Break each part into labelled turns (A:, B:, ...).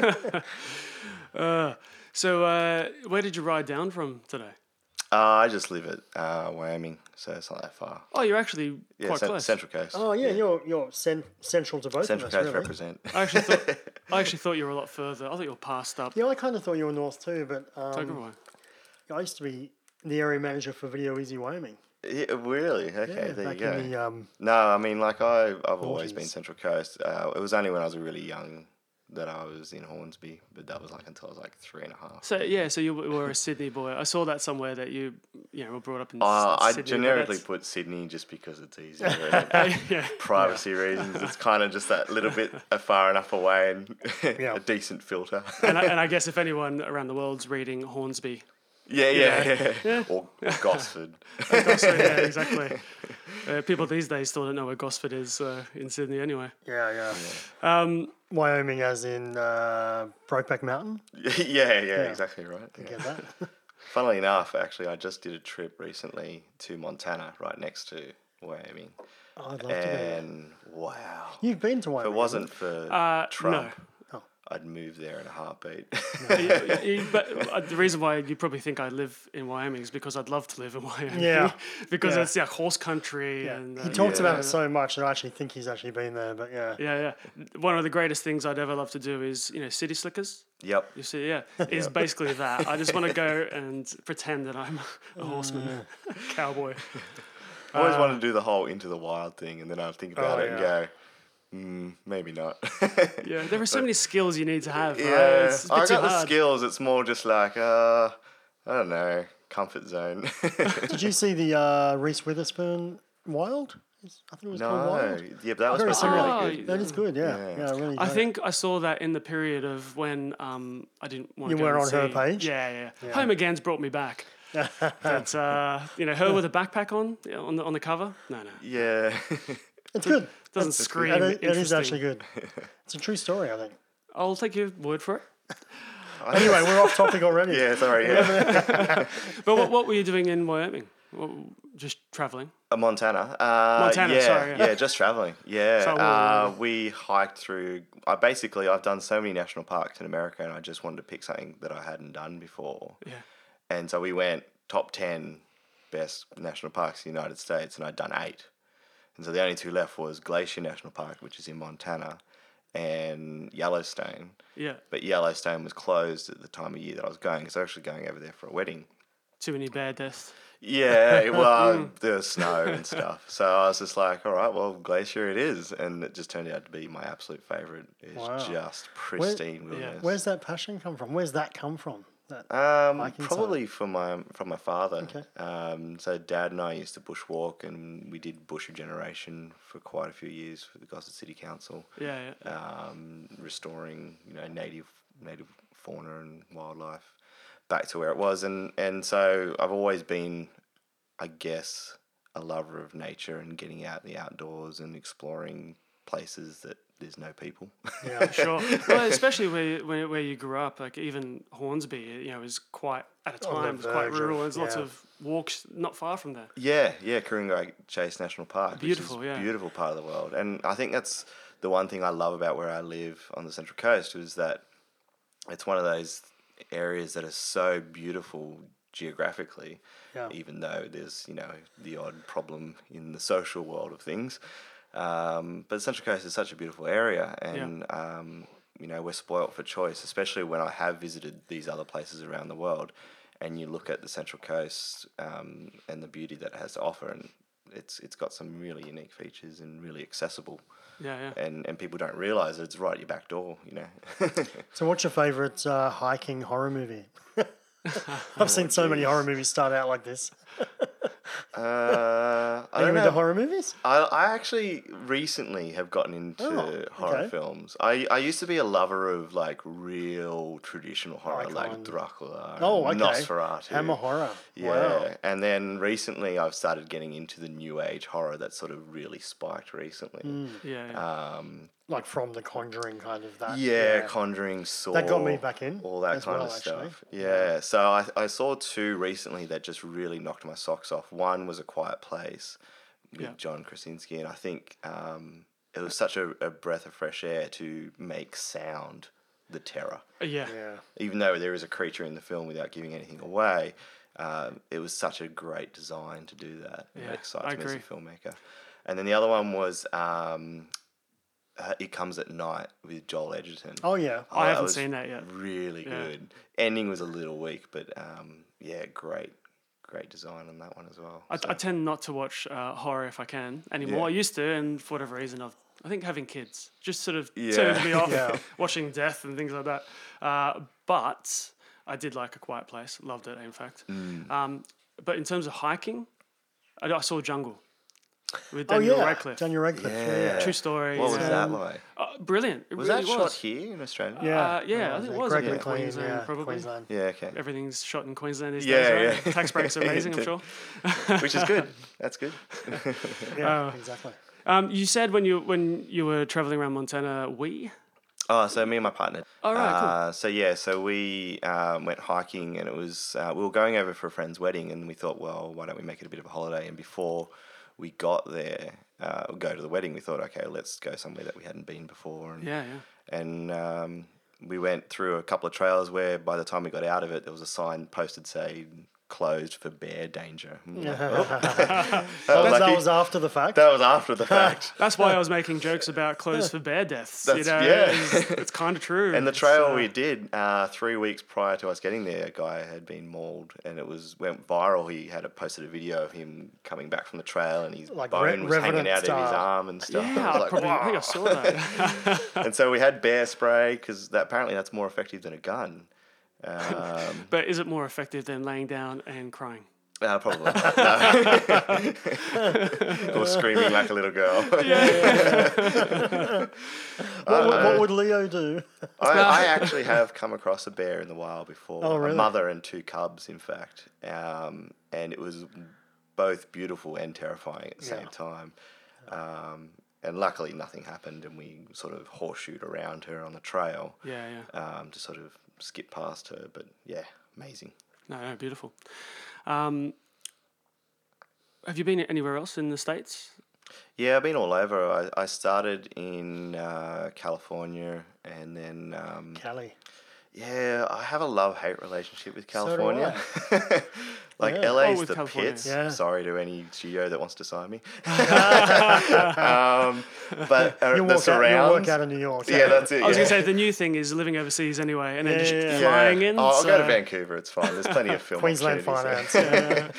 A: So, uh, where did you ride down from today?
B: uh, I just live at uh, Wyoming, so it's not that far.
A: Oh, you're actually
B: Yeah,
A: quite
B: cen-
A: close.
B: Central Coast.
C: Oh yeah, you're you're cen- central to both
B: Central
C: of us,
B: Coast
C: really.
B: represent.
A: I actually thought I actually thought you were a lot further. I thought you were past up.
C: Yeah, I kind of thought you were north too, but um,
A: Tuggerah.
C: I used to be the area manager for Video Ezy Wyoming.
B: Yeah, really? Okay,
C: Yeah,
B: there
C: back
B: you go.
C: in the um,
B: No, I mean, like I, I've always been Central Coast. Uh, it was only when I was really young that I was in Hornsby, but that was like until I was like three and a half.
A: So yeah, so you were a Sydney boy. I saw that somewhere that you you know were brought up in.
B: Uh,
A: Sydney, but
B: generically put Sydney just because it's easier.
A: yeah.
B: privacy reasons. It's kind of just that little bit far enough away and
C: Yeah.
B: a decent filter.
A: and, I, and I guess if anyone around the world's reading Hornsby,
B: yeah, yeah,
A: Yeah.
B: yeah. Or, or Gosford.
A: Gosford, yeah, exactly. Uh, people these days still don't know where Gosford is uh, in Sydney, anyway.
C: yeah, yeah.
A: Um,
C: Wyoming, as in uh, Brokeback Mountain.
B: yeah, yeah, exactly right. Yeah.
C: Get that?
B: Funnily enough, actually, I just did a trip recently to Montana, right next to Wyoming,
C: Oh, I'd love to go. there.
B: and wow,
C: You've been to
B: if
C: Wyoming.
B: it wasn't for
A: Uh,
B: Trump,
A: no.
B: I'd move there in a heartbeat.
A: you- you- but uh, the reason why you probably think I live in Wyoming is because I'd love to live in Wyoming.
C: Yeah.
A: because
C: Yeah.
A: it's yeah horse country
C: Yeah.
A: and
C: He
A: uh,
C: talks about it so much that I actually think he's actually been there. But yeah,
A: yeah, yeah. One of the greatest things I'd ever love to do is you know city slickers.
B: yep.
A: You see, yeah, is basically that. I just want to go and pretend that I'm a horseman, cowboy.
B: I always wanted to do the whole into the wild thing, and then I'd think about
C: Oh,
B: it and go, mm, maybe not.
A: Yeah, there are so many skills you need to have. Right?
B: Yeah,
A: It's, it's a
B: I
A: bit too
B: got the
A: hard.
B: skills. It's more just like, uh, I don't know, comfort zone.
C: did you see the uh, Reese Witherspoon Wild? I think it was called
B: no,
C: Wild.
B: yeah, but that was
C: Very
B: supposed to really good.
A: Oh,
C: That is good. Yeah,
B: Yeah.
C: yeah, really.
A: I
C: great.
A: think I saw that in the period of when um, I didn't want
C: You
A: to go
C: weren't
A: and
C: on her page?
A: Yeah, yeah,
C: Yeah.
A: Home Again's brought me back. but uh, you know, her with a backpack on on the on the cover. No, no,
B: Yeah.
C: it's good.
A: Doesn't
C: It's-
A: scream.
C: It is, it is actually good. It's a true story, I think.
A: I'll take your word for it.
C: Anyway, we're off topic already.
B: yeah, sorry. Yeah.
A: But what, what were you doing in Wyoming? Just traveling.
B: Uh, Montana. Uh,
A: Montana,
B: yeah,
A: sorry, yeah.
B: yeah, just traveling. Yeah,
A: So,
B: uh,
A: uh,
B: we hiked through. I basically I've done so many national parks in America, and I just wanted to pick something that I hadn't done before.
A: Yeah.
B: And so we went top ten best national parks in the United States, and I'd done eight. And so the only two left was Glacier National Park, which is in Montana, and Yellowstone.
A: Yeah.
B: But Yellowstone was closed at the time of year that I was going, because I was actually going over there for a wedding.
A: Too many bear deaths.
B: Yeah, well, mm. there was snow and stuff. So I was just like, all right, well, Glacier it is. And it just turned out to be my absolute favourite. It's
C: Wow.
B: just pristine wilderness.
C: Where's that passion come from? Where's that come from?
B: Um, probably from my from my father.
C: Okay.
B: Um, so dad and I used to bushwalk, and we did bush regeneration for quite a few years for the Gosford City Council,
A: Yeah, yeah.
B: um, restoring you know native native fauna and wildlife back to where it was, and and so I've always been, I guess, a lover of nature and getting out in the outdoors and exploring places that there's no people.
C: yeah.
A: Sure. well, especially where, where where you grew up, like even Hornsby, you know, is quite at a time was quite
C: verge of-
A: rural. There's lots of walks not far from there.
B: Yeah, yeah, Ku-ring-gai Chase National Park.
A: Beautiful,
B: which is
A: yeah.
B: beautiful part of the world. And I think that's the one thing I love about where I live on the Central Coast is that it's one of those areas that are so beautiful geographically,
C: Yeah.
B: even though there's, you know, the odd problem in the social world of things. Um, but the Central Coast is such a beautiful area and um, you know, we're spoilt for choice, especially when I have visited these other places around the world and you look at the Central Coast um, and the beauty that it has to offer, and it's it's got some really unique features and really accessible,
A: Yeah, yeah.
B: and, and people don't realize that it's right at your back door, you know.
C: So, what's your favourite uh, hiking horror movie? I've seen so many horror movies start out like this.
B: uh, I
C: Are you
B: don't
C: into
B: know.
C: horror movies?
B: I, I actually recently have gotten into
C: Oh,
B: horror
C: okay.
B: films. I, I used to be a lover of like real traditional horror, like
C: Icon.
B: Dracula,
C: Oh,
B: and
C: okay.
B: Nosferatu.
C: Hammer horror.
B: Yeah,
C: Wow.
B: and then recently I've started getting into the new age horror that sort of really spiked recently.
A: Yeah, yeah.
B: Um,
C: Like from The Conjuring, kind of that.
B: yeah, Conjuring, Saw.
C: That got me back in
B: All that kind
C: well,
B: of
C: actually.
B: stuff. Yeah, so I, I saw two recently that just really knocked my socks off. One was A Quiet Place with
A: Yeah.
B: John Krasinski, and I think um, it was such a, a breath of fresh air to make sound the terror.
A: Uh, yeah.
C: Yeah.
B: Even though there is a creature in the film without giving anything away, um, it was such a great design to do that.
A: Yeah,
B: it excites
A: I
B: me as a filmmaker. And then the other one was um, uh, It Comes at Night with Joel Edgerton.
C: Oh yeah.
A: I haven't seen that yet.
B: Really
A: Yeah.
B: good. Ending was a little weak, but um, yeah, great, great design on that one as well.
A: I,
B: So-
A: I tend not to watch uh, horror if I can anymore. I used to, and for whatever reason, I've I think having kids just sort of
B: Yeah.
A: turns me off
C: Yeah.
A: watching death and things like that. Uh, but I did like A Quiet Place. Loved it, in fact.
B: Mm.
A: Um, but in terms of hiking, I, I saw Jungle with
C: Oh
A: Daniel
C: yeah.
A: Radcliffe.
C: Daniel Radcliffe. Yeah.
B: Yeah.
A: True story.
B: what was
A: yeah.
B: that like?
A: Uh, brilliant. It
B: Was
A: really
B: that
A: was.
B: shot here in Australia?
C: Yeah.
A: Uh, yeah, I think it was
C: Greg
A: in
C: McLean,
A: Queensland,
C: yeah,
A: probably.
C: Queensland.
B: Yeah, okay.
A: Everything's shot in Queensland these
B: Yeah,
A: days, right?
B: yeah.
A: Tax breaks are amazing, I'm sure.
B: Which is good. That's good.
C: Yeah,
A: Uh,
C: exactly.
A: Um, you said when you when you were traveling around Montana, we.
B: Oh, so me and my partner.
A: Oh, right, cool.
B: uh, So yeah, so we um, went hiking, and it was uh, we were going over for a friend's wedding, and we thought, well, why don't we make it a bit of a holiday? And before we got there, uh, go to the wedding, we thought, okay, let's go somewhere that we hadn't been before. And,
A: Yeah, yeah.
B: and um, we went through a couple of trails where by the time we got out of it, there was a sign posted saying closed for bear danger. Like, "Oh."
C: That,
B: was
C: was, that was after the fact.
B: that was after the fact.
A: That's why I was making jokes about clothes for bear deaths. you
B: That's-
A: know,
B: yeah.
A: it's, it's kind of true.
B: And the trail
A: uh,
B: we did uh, three weeks prior to us getting there, a guy had been mauled, and it was went viral. He had a, posted a video of him coming back from the trail, and his
C: Like
B: bone
C: Re-
B: was hanging
C: Revenant
B: out of his arm and stuff. And I
A: Yeah,
B: was
A: I
B: like,
A: probably. I think I saw that.
B: and so we had bear spray because that, apparently that's more effective than a gun. Um,
A: but is it more effective than laying down and crying?
B: uh, probably or screaming like a little girl.
C: what, would- what would Leo do?
B: I, I actually have come across a bear in the wild before.
C: Oh, really?
B: A mother and two cubs, in fact. Um, and it was both beautiful and terrifying at the same time. Um, and luckily, nothing happened, and we sort of horseshoed around her on the trail
A: Yeah, yeah.
B: um, to sort of skip past her. But yeah, amazing.
A: No, no, beautiful. Um, have you been anywhere else in the states?
B: Yeah, I've been all over. I, I started in uh, California, and then um,
C: Cali.
B: Yeah, I have a love hate relationship with
C: So
B: California. like
C: Yeah.
B: LA's
A: Oh,
B: the
A: California.
B: pits.
C: Yeah.
B: Sorry to any studio that wants to sign me. um, but uh,
C: You'll
B: the
C: walk, out, you'll work out of New York.
B: yeah, that's it.
A: I was gonna say the new thing is living overseas anyway, and then just
C: yeah, yeah.
A: flying in.
B: Oh, I'll go to Vancouver. It's fine. There's plenty of film
C: Queensland
B: opportunities
C: finance.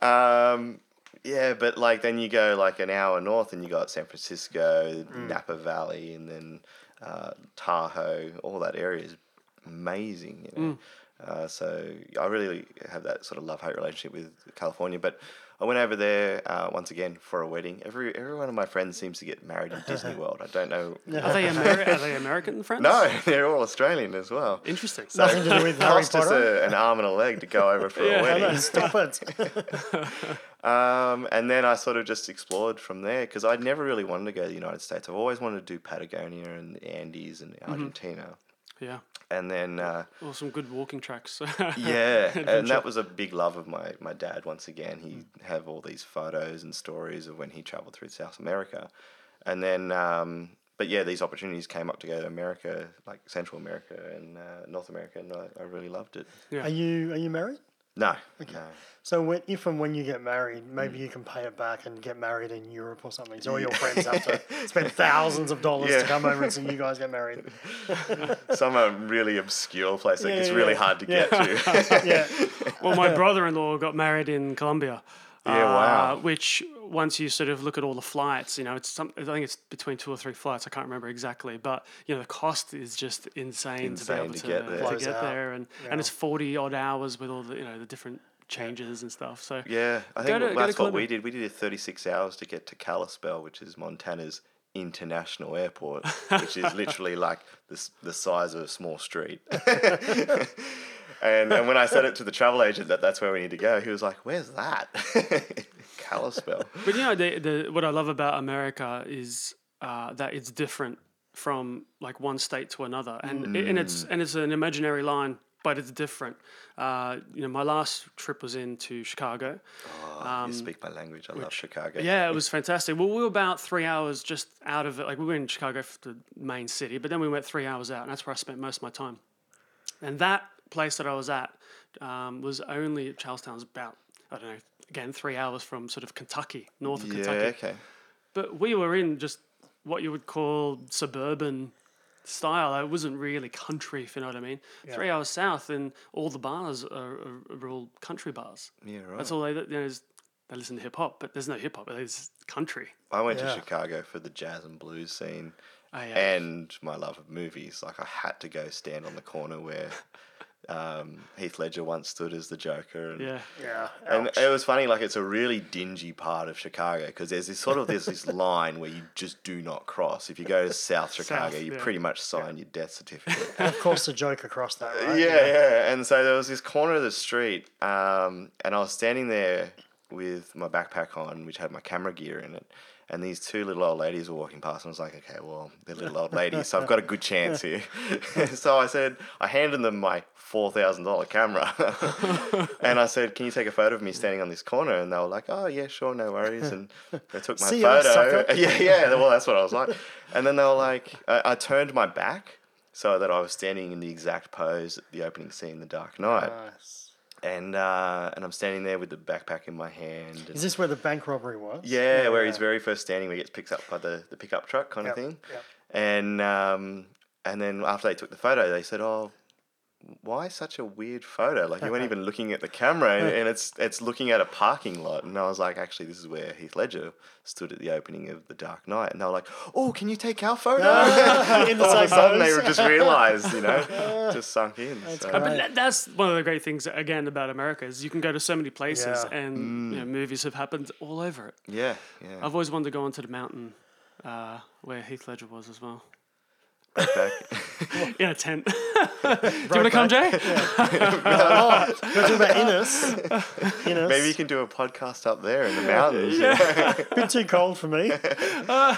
B: there. Um, yeah, but like then you go like an hour north and you got San Francisco,
C: Mm.
B: Napa Valley, and then uh, Tahoe. All that area is amazing. You know?
C: Mm.
B: Uh, so I really have that sort of love hate relationship with California. But I went over there uh, once again for a wedding. Every every one of my friends seems to get married in Disney World. I don't know.
A: Are they Ameri- Are they American friends?
B: No, they're all Australian as well.
A: Interesting.
C: Nothing to do with Harry
B: Cost us a, an arm and a leg to go over for
A: Yeah,
B: a
A: I
B: wedding.
C: No, stop it.
B: Um, and then I sort of just explored from there because I'd never really wanted to go to the United States. I've always wanted to do Patagonia and the Andes and
A: Mm-hmm.
B: Argentina.
A: Yeah.
B: And then, uh,
A: Or some good walking tracks.
B: yeah, and that was a big love of my, my dad. Once again, he have all these photos and stories of when he traveled through South America. And then, um, but yeah, these opportunities came up to go to America, like Central America and uh, North America, and I, I really loved it. Yeah.
C: Are you are you married?
B: No, no.
C: So when, if and when you get married, maybe you can pay it back and get married in Europe or something. So all your friends have to spend thousands of dollars
B: Yeah.
C: to come over and see you guys get married.
B: Some uh, really obscure place that
C: Yeah,
B: it's
C: yeah,
B: really
C: yeah.
B: hard to get to.
C: Yeah,
A: well, my brother-in-law got married in Colombia.
B: Yeah, wow.
A: Uh, which once you sort of look at all the flights, you know, it's some, I think it's between two or three flights. I can't remember exactly, but you know, the cost is just insane, to be able
B: to
A: to,
B: get there.
A: to get there, and and it's forty odd hours with all the you know the different changes and stuff. So
B: Yeah, I think
A: to-
B: that's what we did. We did it 36 hours to get to Kalispell, which is Montana's international airport, which is literally like the, the size of a small street. and, and when I said it to the travel agent that that's where we need to go, he was like, "Where's that?" Kalispell.
A: But you know, the, the what I love about America is uh, that it's different from like one state to another, and and it's and it's an imaginary line but it's different. Uh, you know, my last trip was into Chicago.
B: Oh, you speak my language. I love Chicago.
A: Um, Yeah, it was fantastic. Well, we were about three hours just out of it. Like we were in Chicago, for the main city, but then we went three hours out, and that's where I spent most of my time. And that place that I was at um, was only Charleston's about I don't know again three hours from sort of Kentucky, north of
B: Yeah,
A: Kentucky.
B: okay.
A: But we were in just what you would call suburban style. It wasn't really country, if you know what I mean. Three hours south, and all the bars are, are, are all country bars.
B: Yeah, right.
A: That's all they. You know, is- they listen to hip hop, but there's no hip hop. There's country.
B: I went
C: Yeah.
B: to Chicago for the jazz and blues scene
A: Oh, yeah.
B: and my love of movies. Like, I had to go stand on the corner where um, Heath Ledger once stood as the Joker. And,
A: Yeah.
C: Yeah.
B: And
C: ouch.
B: it was funny, like, it's a really dingy part of Chicago because there's this sort of there's this line where you just do not cross. If you go to South Chicago, you
A: yeah.
B: pretty much sign your death certificate.
C: And of course, the Joker across that, right?
B: yeah, yeah. And so there was this corner of the street, um, and I was standing there with my backpack on, which had my camera gear in it. And these two little old ladies were walking past, and I was like, okay, well, they're little old ladies, so I've got a good chance here. so I said, I handed them my $4,000 camera. and I said, can you take a photo of me standing on this corner? And they were like, oh, yeah, sure, no worries. And they took my
C: See
B: photo. yeah, yeah, well, that's what I was like. And then they were like, I, I turned my back so that I was standing in the exact pose at the opening scene, The Dark Knight.
C: Nice.
B: And uh, and I'm standing there with the backpack in my hand.
C: Is this where the bank robbery was?
B: yeah, where he's very first standing, where he gets picked up by the, the pickup truck kind
C: Yep,
B: of thing.
C: yep.
B: And um, and then after they took the photo, they said, "Oh, why such a weird photo? Like you weren't even looking at the camera, and, and it's it's looking at a parking lot." And I was like, "Actually, this is where Heath Ledger stood at the opening of The Dark Knight." And they were like, "Oh, can you take our photo?"
C: in the
B: All of a sudden, they
C: pose.
B: were just realized, you know, just sunk in. so.
A: But that- that's one of the great things again about America is you can go to so many places
C: Yeah.
A: and you know, movies have happened all over it.
B: Yeah, yeah.
A: I've always wanted to go onto the mountain uh, where Heath Ledger was as well.
B: Right back.
A: In a tent. Do you want to come, Jay?
C: oh, you're talking about Innes. Innes.
B: Maybe you can do a podcast up there in the mountains.
C: bit too cold for me.
B: I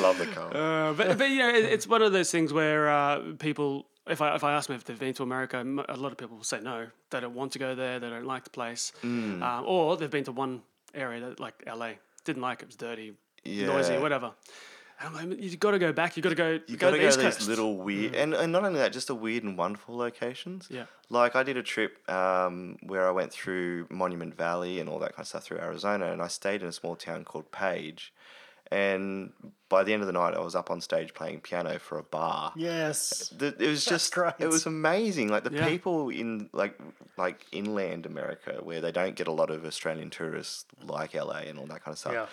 B: love the cold.
A: Uh, but, but you know, it, it's one of those things where uh, people, if I, if I ask them if they've been to America, a lot of people will say no. They don't want to go there. They don't like the place.
B: Mm.
A: Um, or they've been to one area that, like LA, didn't like it. It was dirty, noisy, whatever. And I'm like, you've got to go back. You've got to go,
B: You
A: go
B: gotta
A: to
B: go to these
A: Coast.
B: little weird, and, and not only that, just the weird and wonderful locations.
A: Yeah.
B: Like I did a trip um, where I went through Monument Valley and all that kind of stuff through Arizona, and I stayed in a small town called Page. And by the end of the night, I was up on stage playing piano for a bar.
C: Yes.
B: The, it was just
C: great.
B: it was amazing. Like the
A: Yeah.
B: people in like like inland America where they don't get a lot of Australian tourists like LA and all that kind of stuff.
C: Yeah.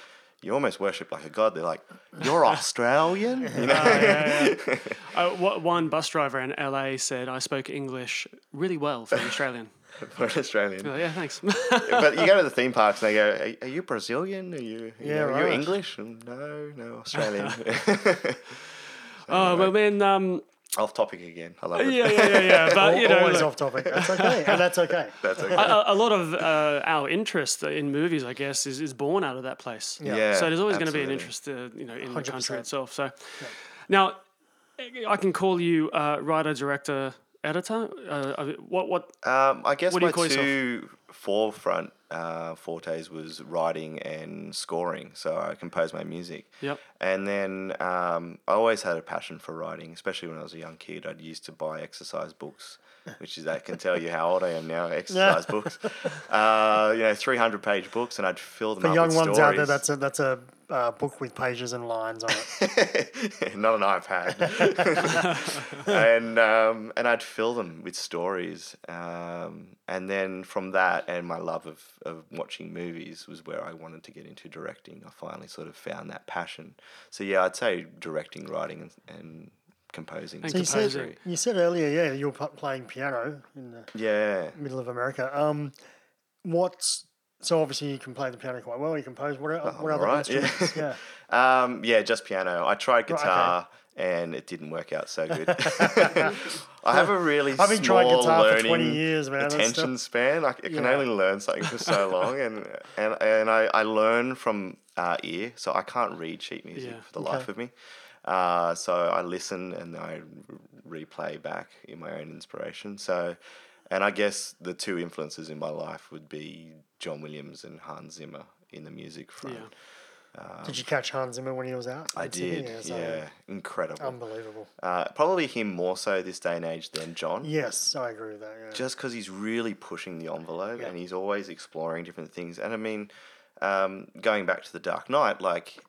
B: You almost worship like a god. They're like, "You're Australian," you know.
A: yeah, yeah. uh, one bus driver in LA said I spoke English really well for an Australian.
B: for an Australian.
A: Like, yeah, thanks.
B: but you go to the theme parks and they go, "Are, are you Brazilian? Are you, you
C: Yeah,
B: know, are you. English?" And, no, no, Australian.
A: oh well, man. Um,
B: Off topic again. I love it.
A: yeah, yeah, yeah, yeah. But you know,
C: always
A: look,
C: off topic. That's okay, and that's okay.
B: That's okay.
A: a, a lot of uh, our interest in movies, I guess, is, is born out of that place.
C: Yeah.
B: Yeah,
A: so there's always going to be an interest, uh, you know, in the country itself. So now, I can call you uh, writer, director, editor. Uh, I what what?
B: Um, I guess
A: What do you
B: my
A: call yourself?
B: two forefront uh, fortes was writing and scoring. So I composed my music.
A: Yep.
B: And then um, I always had a passion for writing, especially when I was a young kid. I'd used to buy exercise books, which is that can tell you how old I am now. Exercise books, uh, you know, three hundred page books, and I'd fill them
C: For
B: up
C: young ones
B: stories.
C: out there, that's a that's a uh, book with pages and lines on it.
B: not an iPad. and um, and I'd fill them with stories. Um, and then from that and my love of, of watching movies was where I wanted to get into directing. I finally sort of found that passion. So yeah, I'd say directing, writing, and, and composing.
A: And
C: So you said you said earlier, yeah, you were pl- playing piano in the
B: Yeah.
C: middle of America. Um, what's so obviously you can play the piano quite well. You compose. What, are, what other
B: yeah.
C: instruments? Yeah.
B: Um, yeah, just piano. I tried
C: okay.
B: guitar. And it didn't work out so good. I have a really
C: I've been trying guitar for
B: learning
C: 20 years, man.
B: Attention span. Like, I can
C: Yeah.
B: only learn something for so long, and and and I, I learn from uh, ear, so I can't read sheet music
A: Yeah.
B: for the life of me. Uh, so I listen and I replay back in my own inspiration. So, and I guess the two influences in my life would be John Williams and Hans Zimmer in the music front.
A: Yeah.
C: Did you catch Hans Zimmer when he was out?
B: I did,
C: so
B: yeah, incredible.
C: Unbelievable.
B: uh, probably him more so this day and age than John.
C: Yes, I agree with that. Yeah.
B: just because he's really pushing the envelope
C: Yeah.
B: and he's always exploring different things. And I mean, um, going back to The Dark Knight, like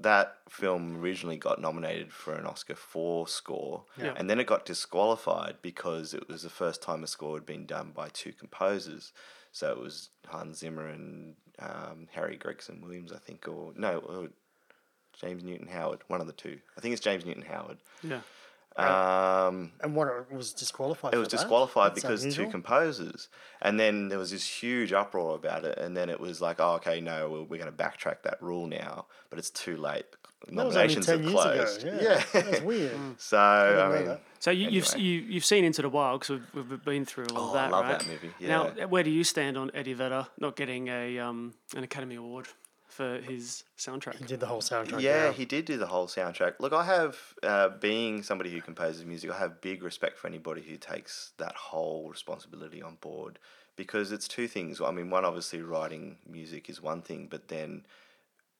B: that film originally got nominated for an Oscar for score,
A: Yeah.
B: and then it got disqualified because it was the first time a score had been done by two composers. So it was Hans Zimmer and um, Harry Gregson Williams, I think, or no, or James Newton Howard, one of the two. I think it's James Newton Howard.
A: Yeah.
B: Um,
C: and what it was disqualified.
B: it was
C: for that?
B: disqualified
C: That's
B: because
C: unusual.
B: two composers, and then there was this huge uproar about it, and then it was like, oh, okay, no, we're, we're going to backtrack that rule now, but it's too late.
C: That was only
B: Nominations
C: 10
B: have
C: years
B: closed.
C: ago. Yeah, that's weird.
B: so I mean.
A: So you, you've
B: Anyway.
A: you, you've seen Into the Wild because we've, we've been through all
B: Oh,
A: of
B: I
A: that,
B: love
A: right?
B: that movie,
A: Now, where do you stand on Eddie Vedder not getting a um, an Academy Award for his soundtrack?
C: He did the whole soundtrack.
B: yeah, he did do the whole soundtrack. Look, I have, uh, being somebody who composes music, I have big respect for anybody who takes that whole responsibility on board because it's two things. I mean, one, obviously, writing music is one thing, but then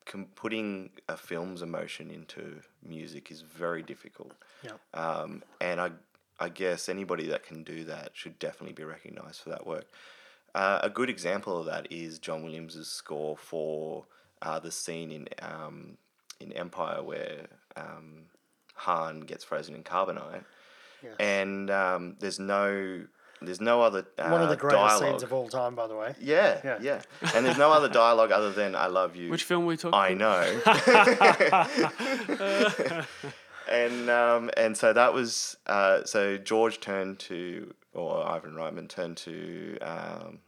B: com- putting a film's emotion into music is very difficult.
C: Yeah.
B: Um, and I, I guess anybody that can do that should definitely be recognised for that work. Uh, a good example of that is John Williams's score for uh, the scene in um, in Empire where um, Han gets frozen in carbonite,
C: Yes.
B: and um, there's no there's no other uh,
C: One of the greatest
B: dialogue.
C: scenes of all time, by the way.
B: yeah,
C: Yeah.
B: yeah, and there's no other dialogue other than "I love you."
A: Which film we talking?
B: I know. and um, and so that was uh, so George turned to or Ivan Reitman turned to um,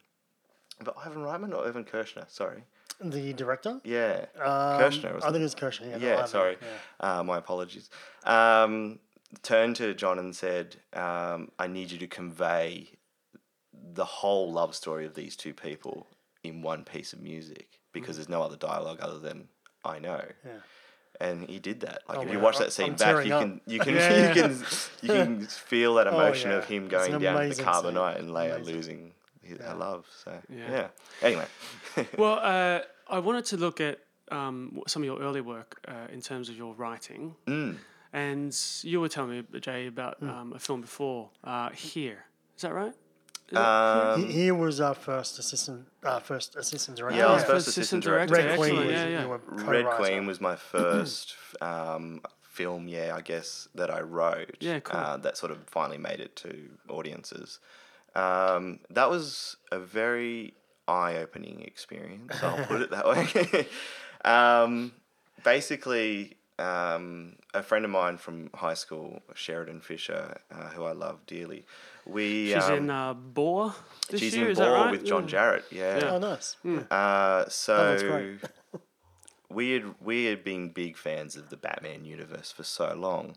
B: but Ivan Reitman or Evan Kershner, sorry.
C: The director?
B: Yeah.
C: Um,
B: Kershner,
C: I think it was Kershner. Yeah,
B: yeah, sorry.
C: yeah.
B: Uh, my apologies. Um, turned to John and said, um, I need you to convey the whole love story of these two people in one piece of music because there's no other dialogue other than I know.
C: Yeah.
B: And he did that. Like
C: Oh,
B: if you
C: wow.
B: watch that scene
C: I'm
B: back, you
C: up.
B: can you can
C: Yeah.
B: you can you can feel that
C: Oh,
B: emotion
C: yeah.
B: of him going down the carbonite
C: scene.
B: and Leia
C: Amazing.
B: losing his,
C: Yeah.
B: her love. So
A: Yeah.
B: yeah. Anyway,
A: Well, uh, I wanted to look at um, some of your early work uh, in terms of your writing,
B: mm,
A: and you were telling me, Jay, about
C: Hmm.
A: um, a film before uh, here. Is that right? Is it
B: um,
C: He, he was our first assistant, uh, first assistant director.
B: Yeah, I was
A: Yeah,
B: first
A: first
B: assistant
A: assistant
B: director.
C: Red. Queen
A: Excellent.
C: was,
A: Yeah, yeah.
B: Red. Queen was my first um, film, yeah, I guess, that I wrote.
A: Yeah, cool.
B: Uh, that sort of finally made it to audiences. Um, that was a very eye opening experience, I'll put it that way. um, basically, um, a friend of mine from high school, Sheridan Fisher, uh, who I love dearly, we.
A: She's
B: um,
A: in uh, Boar this
B: she's
A: year.
B: in
A: is that right?
B: with John
A: Yeah.
B: Jarratt, yeah.
A: Yeah.
C: Oh, nice.
B: Uh,
C: looks
B: so
C: great.
B: we had we had been big fans of the Batman universe for so long,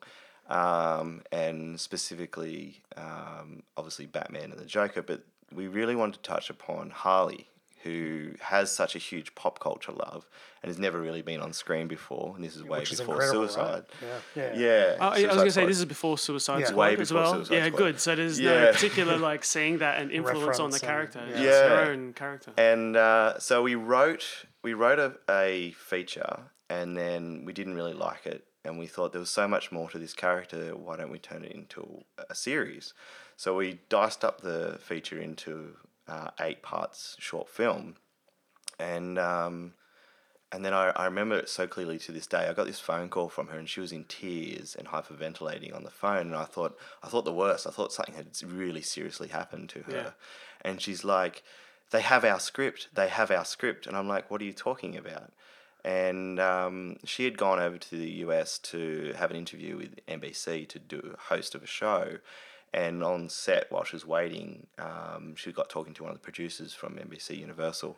B: um, and specifically, um, obviously Batman and the Joker. But we really wanted to touch upon Harley, who has such a huge pop culture love and has never really been on screen before. And this is way
C: Which is
B: before
C: right?
B: Suicide.
C: Yeah. Yeah.
B: Yeah,
A: Oh, I was going to say this is before Suicide
C: Yeah.
A: Squad
B: Way
A: as
B: before
A: well.
B: Suicide
A: yeah,
B: Squad.
A: good. So there's no particular like seeing that and influence on the
C: Reference and-
A: character.
C: yeah.
B: Her
A: own character.
B: And uh, so we wrote we wrote a, a feature, and then we didn't really like it, and we thought there was so much more to this character. Why don't we turn it into a series? So we diced up the feature into uh, eight parts short film, and um, and then I, I remember it so clearly to this day. I got this phone call from her, and she was in tears and hyperventilating on the phone. And I thought, I thought the worst. I thought something had really seriously happened to her.
A: Yeah.
B: And she's like, "They have our script. They have our script." And I'm like, "What are you talking about?" And um, she had gone over to the US to have an interview with NBC to do a host of a show. And on set, while she was waiting, um, she got talking to one of the producers from NBC Universal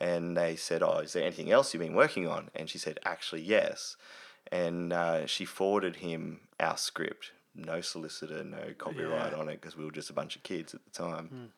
B: and they said, "Oh, is there anything else you've been working on?" And she said, "Actually, yes." And uh, she forwarded him our script, no solicitor, no copyright
A: Yeah.
B: on it, because we were just a bunch of kids at the time.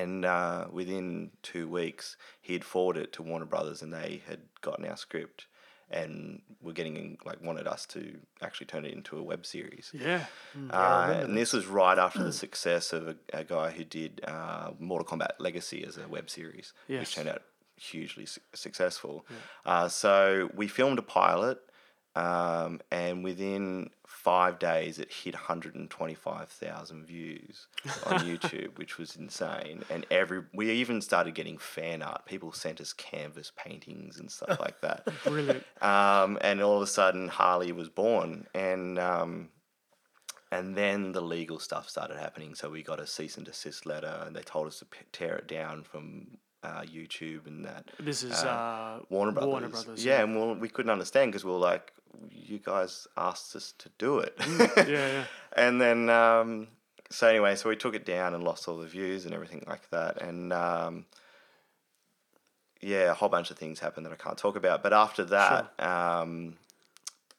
B: And uh, within two weeks, he had forwarded it to Warner Brothers, and they had gotten our script. and were getting in, like wanted us to actually turn it into a web series.
A: Yeah.
B: Uh, and this was right after the success of a, a guy who did uh, Mortal Kombat Legacy as a web series,
A: Yes.
B: which turned out hugely su- successful. Uh, so we filmed a pilot, um, and within five days, it hit 125,000 views on YouTube, which was insane. And every we even started getting fan art. People sent us canvas paintings and stuff like that.
A: Brilliant.
B: Um, and all of a sudden, Harley was born, and um, and then the legal stuff started happening. So we got a cease and desist letter, and they told us to p- tear it down from uh, YouTube and that.
A: This is uh,
B: Warner Brothers.
A: Warner Brothers.
B: Yeah, and we we couldn't understand because we were like, you guys asked us to do it.
A: Yeah. Yeah.
B: and then, um, so anyway, so we took it down and lost all the views and everything like that. And um, yeah, a whole bunch of things happened that I can't talk about. But after that, um,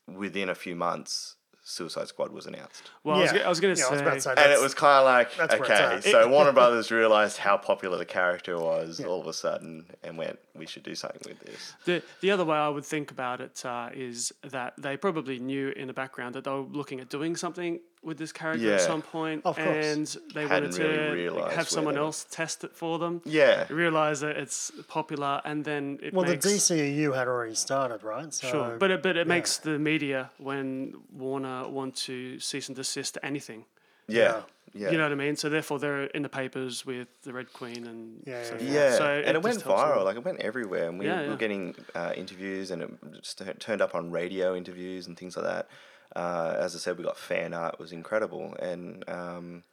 B: within a few months, Suicide Squad was announced.
A: Well, I was,
C: Yeah.
A: I was going to
C: Yeah,
A: say.
C: about to say
B: And it was kind of like,
C: that's where it's
B: okay, so Warner Brothers realized how popular the character was
C: Yeah.
B: all of a sudden and went, we should do something with this.
A: The, the other way I would think about it uh, is that they probably knew in the background that they were looking at doing something with this character
B: Yeah.
A: at some point,
C: Of course.
A: and they
B: Hadn't
A: wanted to
B: realised
A: have someone
B: they were-
A: else test it for them.
B: Yeah.
A: Realize that it's popular, and then it
C: Well,
A: makes
C: the DCEU had already started, right? So,
A: sure, but it, but it makes the media when Warner want to cease and desist anything.
B: Yeah. Yeah.
A: You know what I mean? So therefore, they're in the papers with the Red Queen and
C: Yeah,
A: so
C: yeah.
B: Yeah,
A: So
B: and it, went
A: just helps a
B: viral.
A: lot.
B: Like it went everywhere, and we,
A: Yeah,
B: we
A: yeah.
B: were getting uh, interviews, and it just turned up on radio interviews and things like that. Uh, as I said, we got fan art; it was incredible, and um,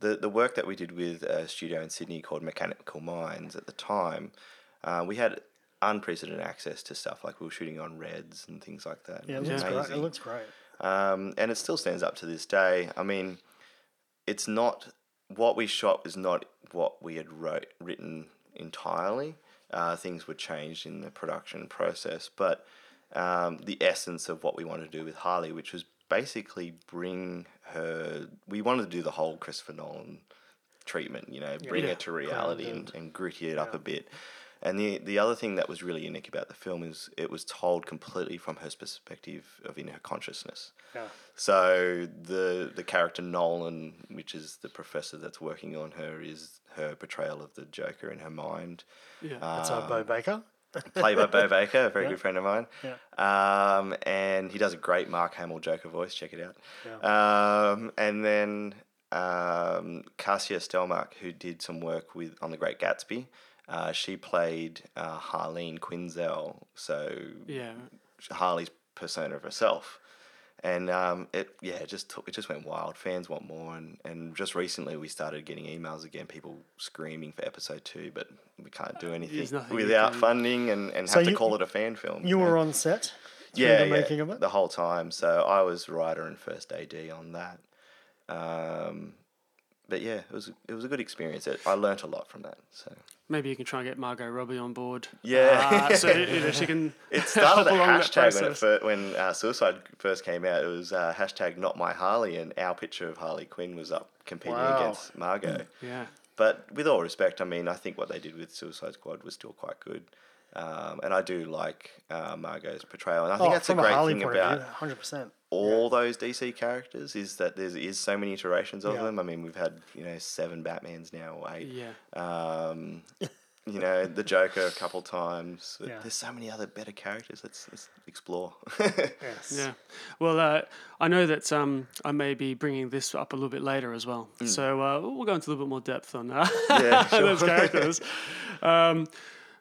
B: the the work that we did with a studio in Sydney called Mechanical Minds at the time, uh, we had unprecedented access to stuff like we were shooting on reds and things like that.
C: yeah, it looks great. It looks great.
B: Um, and it still stands up to this day. I mean, it's not what we shot was not what we had wrote written entirely. Uh, things were changed in the production process, but um, the essence of what we wanted to do with Harley, which was basically bring her. We wanted to do the whole Christopher Nolan treatment, you know, bring
A: Yeah.
B: it to reality and, and gritty it up a bit. And the the other thing that was really unique about the film is it was told completely from her perspective of in her consciousness.
C: Yeah.
B: So the the character Nolan, which is the professor that's working on her, is her portrayal of the Joker in her mind,
A: Yeah.
C: That's uh, Bo Baker.
B: Played by Bo Baker, a very
C: Yeah.
B: good friend of mine.
C: Yeah.
B: Um, and he does a great Mark Hamill Joker voice. Check it out. Um, and then um, Cassia Stelmach, who did some work with on The Great Gatsby, uh, she played uh, Harleen Quinzel. So
A: yeah.
B: Harley's persona of herself. And um, it yeah, it just took it just went wild. Fans want more, and, and just recently we started getting emails again, people screaming for episode two, but we can't do anything without funding and, and
C: So
B: have to
C: you-
B: call it a fan film.
C: You
B: know?
C: were on set
B: yeah,
C: the
B: yeah,
C: making of it.
B: the whole time. So I was writer and first AD on that. Um, but yeah, it was it was a good experience. It, I learnt a lot from that. So
A: Maybe you can try and get Margot Robbie on board.
B: Yeah.
A: Uh, so you know, she can.
B: It started a
A: help along that
B: hashtag when it
A: process.
B: fir- when uh, Suicide first came out. It was uh, hashtag Not My Harley, and our picture of Harley Quinn was up competing
C: Wow.
B: against Margot.
A: Yeah.
B: But with all respect, I mean, I think what they did with Suicide Squad was still quite good, um, and I do like uh, Margot's portrayal. And I think
C: oh,
B: that's a
C: from a,
B: great thing about
C: hundred percent.
B: All those DC characters is that there is so many iterations of
C: Yeah.
B: them. I mean, we've had you know seven Batmans now, or eight.
A: Yeah.
B: Um, you know, the Joker a couple times.
C: Yeah.
B: There's so many other better characters. Let's, let's explore.
C: Yes.
A: Yeah. Well, uh, I know that um, I may be bringing this up a little bit later as well. So uh, we'll go into a little bit more depth on uh,
B: Yeah,
A: those characters. um,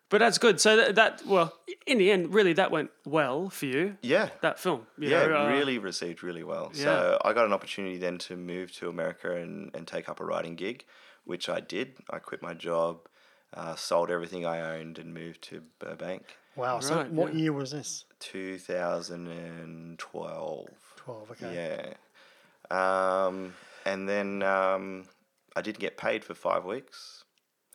A: but that's good. So that, that, well, in the end, really, that went well for you.
B: yeah.
A: That film. you
B: Yeah,
A: know, uh,
B: really received really well.
A: yeah.
B: So I got an opportunity then to move to America and, and take up a writing gig, which I did. I quit my job, uh, sold everything I owned, and moved to Burbank.
C: Wow. So
A: Right,
C: what
A: yeah.
C: year was this?
B: 2012.
C: Twelve. Okay.
B: Yeah. Um, and then um, I didn't get paid for five weeks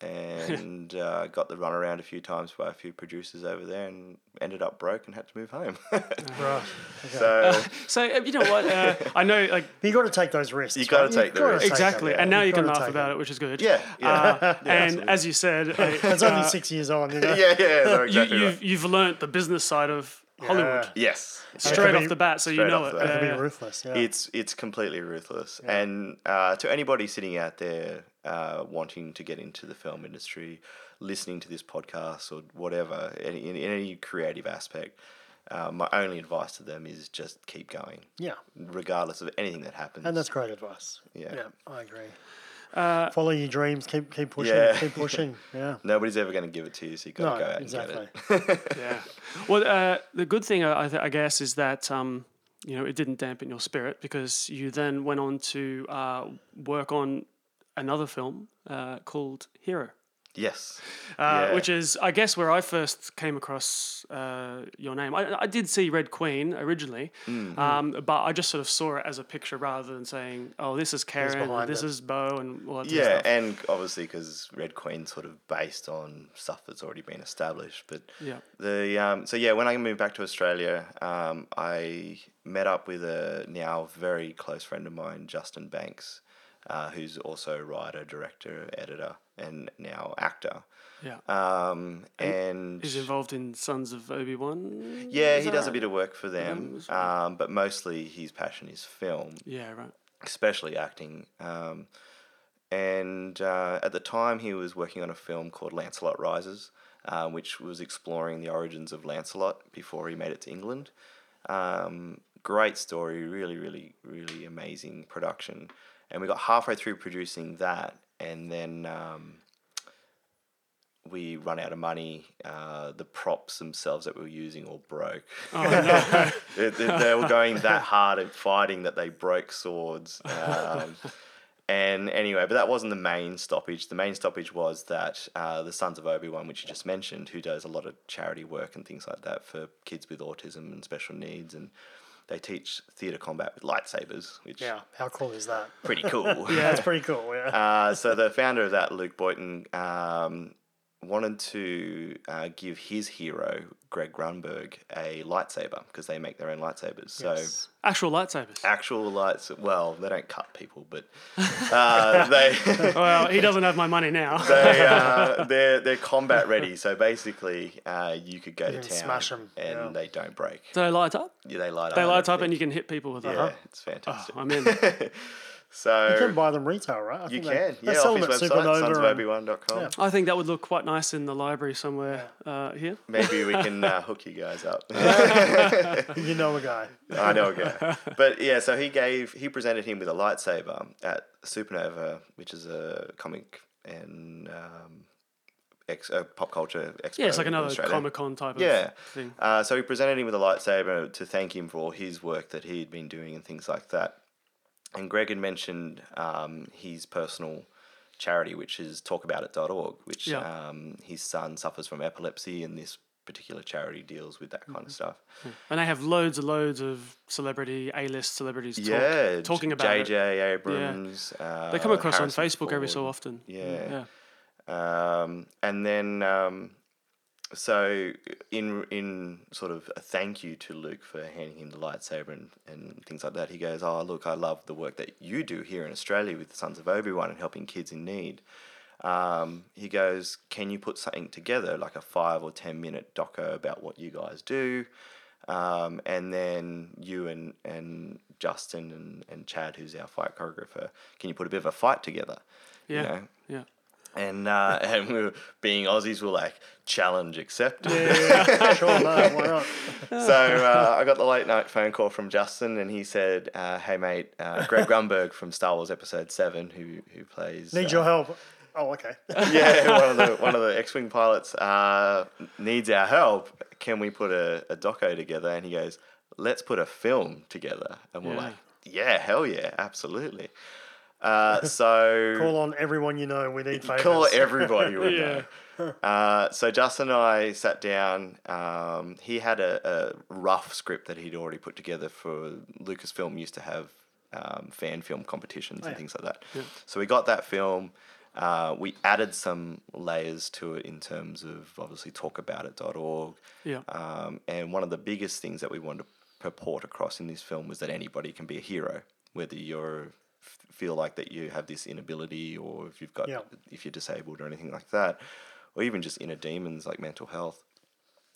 B: and uh, got the runaround a few times by a few producers over there and ended up broke and had to move home.
C: Right. Okay.
B: so
A: So uh, you know what? Uh, I know, like
C: you got to take those risks.
B: You gotta
C: right?
B: take the risks.
C: take them,
A: exactly,
C: yeah.
A: and now you
C: You've
A: can
C: gotta
A: laugh about
C: them.
A: it, which is good.
B: yeah, yeah.
A: Uh,
B: Yeah,
A: and
B: absolutely.
A: as you said, uh,
C: It's only six years on, you know.
B: yeah, yeah, no,
A: you,
B: exactly
A: you've
B: right.
A: you've learnt the business side of Hollywood.
B: Yes.
A: Straight
C: could
A: off
C: be-
A: the bat, so you know it.
B: the bat.
C: It can
A: yeah.
C: be ruthless. Yeah.
B: It's it's completely ruthless. And uh, to anybody sitting out there uh, wanting to get into the film industry, listening to this podcast or whatever, any, in, in any creative aspect, uh, my only advice to them is just keep going,
C: yeah.
B: regardless of anything that happens.
C: And that's great advice.
B: Yeah.
C: Yeah, I agree.
A: Uh,
C: Follow your dreams. Keep keep pushing.
B: Yeah.
C: Keep pushing. Yeah.
B: Nobody's ever going to give it to you, so you got
C: No,
B: to go out
C: exactly.
B: and get it.
A: yeah. Well, uh, the good thing, I, I th- I guess, is that um, you know it didn't dampen your spirit because you then went on to uh, work on another film uh, called Hero.
B: Yes.
A: uh,
B: Yeah.
A: which is, I guess, where I first came across uh, your name. I, I did see Red Queen originally,
B: Mm.
A: um, but I just sort of saw it as a picture rather than saying, "Oh, this is Karen, this
C: it.
A: is Bo," and all that sort of
B: Yeah,
A: stuff.
B: and obviously because Red Queen's sort of based on stuff that's already been established. But
A: Yeah.
B: the um, so yeah, when I moved back to Australia, um, I met up with a now very close friend of mine, Justin Banks, uh, who's also writer, director, editor, and now actor.
A: yeah.
B: Um, and
A: He's involved in Sons of Obi Wan.
B: yeah, he does a bit of work for them, um, but mostly his passion is film
A: Yeah, right.
B: especially acting. Um, and uh, at the time, he was working on a film called Lancelot Rises, uh, which was exploring the origins of Lancelot before he made it to England. Um, great story, really, really, really amazing production. And we got halfway through producing that, and then um, we run out of money. Uh, the props themselves that we were using all broke. they, they- they were going that hard at fighting that they broke swords. Um, and anyway, but that wasn't the main stoppage. The main stoppage was that uh, the Sons of Obi Wan, which you just mentioned, who does a lot of charity work and things like that for kids with autism and special needs, and they teach theatre combat with lightsabers, which
C: Yeah. How cool is that?
B: pretty cool.
C: Yeah, it's pretty cool. Yeah.
B: Uh, so the founder of that, Luke Boyton, um, wanted to uh, give his hero, Greg Grunberg, a lightsaber because they make their own lightsabers. So
C: Yes.
A: Actual lightsabers.
B: actual lights, well, they don't cut people, but uh, they
A: well, he doesn't have my money now.
B: they uh, they're they're combat ready. So basically, uh, you could go to
C: can
B: town
C: smash 'em,
B: and
C: yeah.
B: they don't break.
A: Do they light up?
B: Yeah, they light up.
A: They light up, and you can hit people with
B: yeah,
A: that.
B: it's fantastic.
A: Oh, I'm in.
B: So
C: You can buy them retail, right? I
B: you
C: think
B: can,
C: they,
B: yeah,
C: they sell
B: off
C: them
B: his
C: at
B: website,
C: Supernova. and-
B: sonsofobi1.com.
C: Yeah.
A: I think that would look quite nice in the library somewhere uh, here.
B: Maybe we can uh, hook you guys up.
C: You know a guy.
B: I know a guy. But yeah, so he gave he presented him with a lightsaber at Supernova, which is a comic and um, ex, uh, pop culture expo.
A: Yeah, it's like another Comic Con type
B: Yeah.
A: of thing.
B: Uh, so he presented him with a lightsaber to thank him for all his work that he'd been doing and things like that. And Greg had mentioned um, his personal charity, which is talkaboutit.org, which
A: Yeah.
B: um, his son suffers from epilepsy, and this particular charity deals with that kind
A: Mm-hmm.
B: of stuff.
A: And they have loads and loads of celebrity, A-list celebrities talk,
B: yeah,
A: talking about it.
B: JJ Abrams. Uh,
A: They come across
B: Harrison
A: on Facebook every so often.
B: Yeah.
A: Yeah.
B: Um, and then, um, so in in sort of a thank you to Luke for handing him the lightsaber and, and things like that, he goes, "Oh, look, I love the work that you do here in Australia with the Sons of Obi Wan and helping kids in need." Um, he goes, "Can you put something together, like a five or ten minute doco about what you guys do?" Um, and then you and, and Justin and, and Chad, who's our fight choreographer, can you put a bit of a fight together?
A: Yeah.
B: You know?
A: Yeah.
B: And uh, and we were being Aussies, we're like challenge accepted.
C: Sure, no, why not?
B: so uh, I got the late night phone call from Justin, and he said, uh, "Hey mate, uh, Greg Grunberg from Star Wars Episode Seven, who who plays
C: Need
B: uh,
C: your help. Oh, okay.
B: yeah one of the one of the X-wing pilots uh, needs our help. Can we put a, a doco together?" And he goes, "Let's put a film together." And we're
A: Yeah.
B: like, "Yeah, hell yeah, absolutely." Uh, so
C: Call on everyone you know. We need favors.
B: Call everybody we
A: Yeah.
B: know. Uh, so Justin and I sat down. Um, he had a, a rough script that he'd already put together for Lucasfilm. Used to have um, fan film competitions and
C: yeah.
B: things like that. So we got that film. Uh, we added some layers to it in terms of obviously talkaboutit.org.
A: Yeah.
B: Um, and one of the biggest things that we wanted to purport across in this film was that anybody can be a hero, whether you're feel like that you have this inability or if you've got
C: Yeah.
B: if you're disabled or anything like that, or even just inner demons like mental health.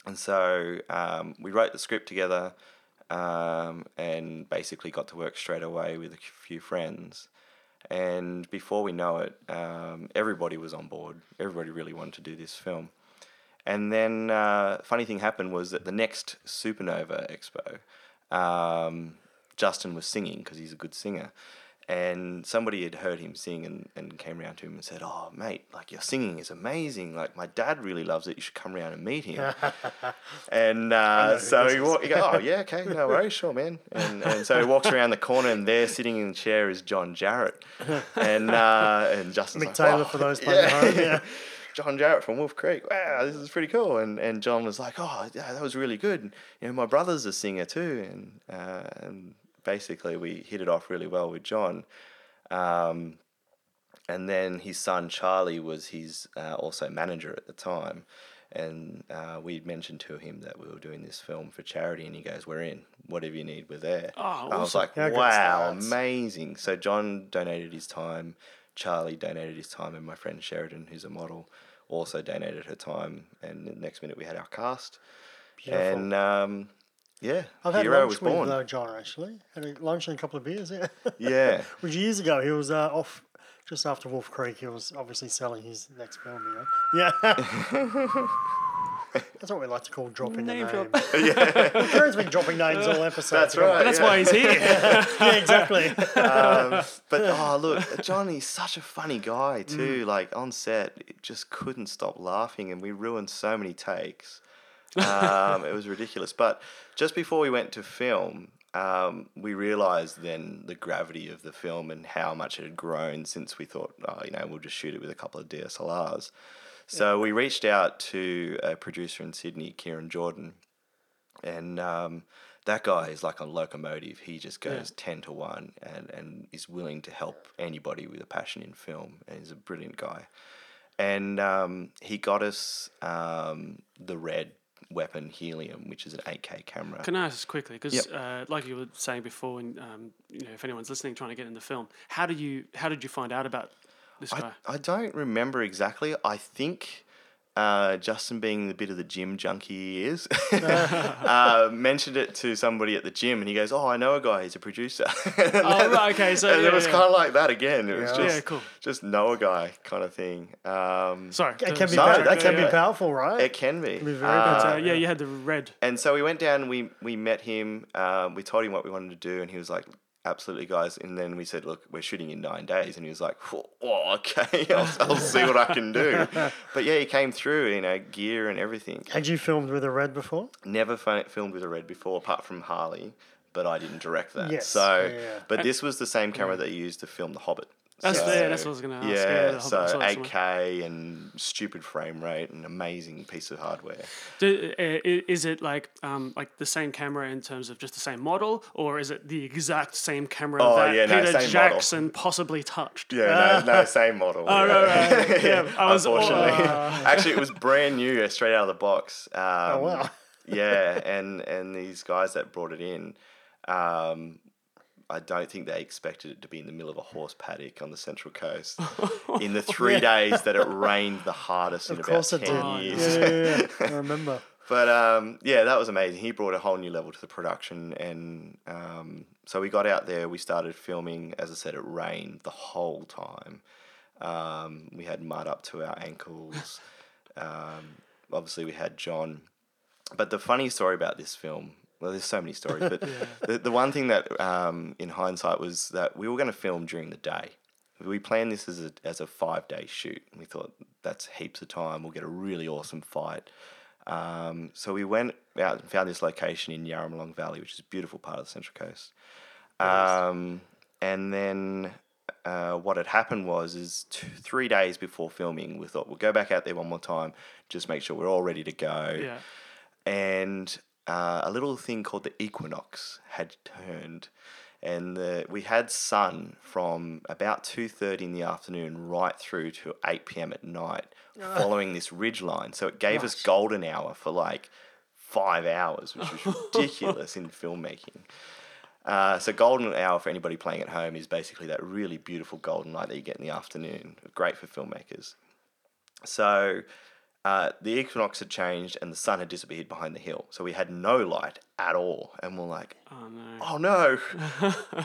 B: And so um, we wrote the script together um, and basically got to work straight away with a few friends. And before we know it, um, everybody was on board. Everybody really wanted to do this film. And then, uh, funny thing happened was that the next Supernova Expo, um, Justin was singing because he's a good singer and somebody had heard him sing and, and came around to him and said, "Oh, mate, like your singing is amazing. Like my dad really loves it. You should come around and meet him." and uh, so he walked. He go, "Oh yeah, okay, no worries, sure, man." And, and so he walks around the corner, and there, sitting in the chair, is John Jarratt. and uh, and Justin's
C: Mick
B: like,
C: Taylor
B: "Wow,
C: for those playing at home. Yeah.
B: John Jarratt from Wolf Creek. Wow, this is pretty cool. And and John was like, oh, yeah, that was really good. You know, my brother's a singer too, and uh, and basically we hit it off really well with John. Um, and then his son Charlie was his uh, also manager at the time. And uh, we'd mentioned to him that we were doing this film for charity, and he goes, "We're in. Whatever you need, we're there."
A: Oh,
B: I was
A: awesome.
B: like,
C: Yeah, good
B: "Wow, amazing!" So John donated his time, Charlie donated his time, and my friend Sheridan, who's a model, also donated her time. And the next minute, we had our cast,
C: Beautiful.
B: and um, yeah,
C: I've had
B: Hero
C: lunch
B: was
C: with
B: born.
C: uh, John actually. Had a lunch and a couple of beers. Yeah.
B: yeah,
C: Which years ago he was uh, off just after Wolf Creek. He was obviously selling his next film. You know. Yeah. That's what we like to call dropping
A: Name
C: a name.
A: drop.
C: yeah. Karen's been dropping names all episode.
B: That's right.
A: That's
B: yeah.
A: why he's here.
C: yeah, exactly.
B: um, but oh look, Johnny's such a funny guy too. Like on set, it just couldn't stop laughing, and we ruined so many takes. Um, it was ridiculous. But just before we went to film, um, we realised then the gravity of the film and how much it had grown since we thought, oh, you know, we'll just shoot it with a couple of DSLRs. So we reached out to a producer in Sydney, Kieran Jordan, and um, that guy is like a locomotive. He just goes ten to one, and and is willing to help anybody with a passion in film. And he's a brilliant guy. And um, he got us um, the RED Weapon Helium, which is an 8K camera.
A: Can I ask quickly? Because,
B: Yep.
A: uh, like you were saying before, and um, you know, if anyone's listening, trying to get into film, how do you how did you find out about this guy?
B: I, I don't remember exactly. I think uh, Justin, being the bit of the gym junkie he is, uh, mentioned it to somebody at the gym, and he goes, "Oh, I know a guy. He's a producer."
A: oh, right, okay, so
B: and
A: yeah,
B: it was
A: yeah.
B: kind of like that again. It was just
A: Yeah, cool.
B: just know a guy kind of thing. Um,
A: Sorry,
C: It can be,
B: No,
C: pow-
B: that's
C: it can be powerful, right?
B: it can be.
C: be very
B: Uh,
A: But, uh, yeah, you had the red.
B: and so we went down. We we met him. Um, we told him what we wanted to do, and he was like, "Absolutely, guys." And then we said, "Look, we're shooting in nine days," and he was like, "Oh, okay, I'll, I'll see what I can do." But yeah, he came through, you know, gear and everything.
C: Had you filmed with a red before?
B: Never fi- filmed with a red before, apart from Harley, but I didn't direct that.
C: Yes,
B: So,
C: yeah.
B: but uh, this was the same camera mm. that he used to film The Hobbit.
A: That's-
B: So-
A: yeah, that's what I was gonna ask. Yeah,
B: Yeah, so
A: Hobbit, I
B: eight K and stupid frame rate and amazing piece of hardware.
A: Do, uh, is it like um, like the same camera in terms of just the same model, or is it the exact same camera
B: Oh,
A: that
B: yeah, no,
A: Peter
B: same model.
A: Jackson possibly touched?
B: Yeah, no, no, same model.
A: Oh,
B: yeah.
A: right, right. Yeah, I was-
B: Unfortunately,
A: uh,
B: actually, it was brand new, uh, straight out of the box. Um,
C: Oh, wow.
B: yeah, and and these guys that brought it in, um, I don't think they expected it to be in the middle of a horse paddock on the Central Coast in the three days that it rained the hardest in about
C: it
B: ten
C: did.
B: years.
C: Yeah, yeah, yeah. I remember.
B: But um, yeah, that was amazing. He brought a whole new level to the production, and um, so we got out there. We started filming. As I said, it rained the whole time. Um, we had mud up to our ankles. um, obviously, we had John. But the funny story about this film, well, there's so many stories, but the, the one thing that, um, in hindsight, was that we were going to film during the day. We planned this as a, as a five day shoot. We thought that's heaps of time. We'll get a really awesome fight. Um, so we went out and found this location in Yarramalong Valley, which is a beautiful part of the Central Coast. Um, and then uh, what had happened was, is two, three days before filming, we thought we'll go back out there one more time, just make sure we're all ready to go.
A: Yeah.
B: And uh, a little thing called the equinox had turned, and the, we had sun from about two thirty in the afternoon right through to eight p.m. at night, following this ridge line. So it gave us golden hour for like five hours, which was ridiculous in filmmaking. Uh, so golden hour for anybody playing at home is basically that really beautiful golden light that you get in the afternoon. Great for filmmakers. So uh, the equinox had changed and the sun had disappeared behind the hill. So we had no light at all. And we're like,
A: Oh no.
B: oh no.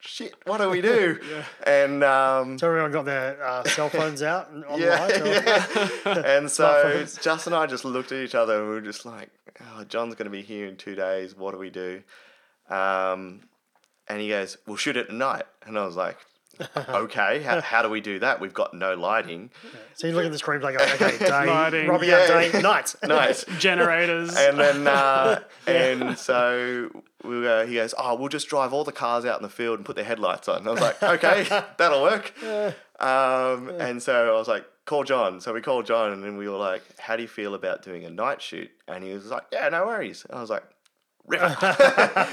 B: Shit, what do we do? And um,
C: So everyone got their uh, cell phones out and on
B: yeah,
C: the light.
B: yeah. and so Justin and I just looked at each other and we were just like, oh, John's going to be here in two days. What do we do? Um, and he goes, we'll shoot it at night. And I was like, okay, how, how do we do that? We've got no lighting.
C: So you look at the screenplay, like, okay, day,
A: Lighting.
C: Robbie
B: Yeah.
C: out day, night.
B: Nice.
A: Generators.
B: And then, uh, and so we, uh, he goes, oh, we'll just drive all the cars out in the field and put their headlights on. And I was like, okay, that'll work. Um, and so I was like, call John. So we called John and then we were like, how do you feel about doing a night shoot? And he was like, yeah, no worries. And I was like, Ripper.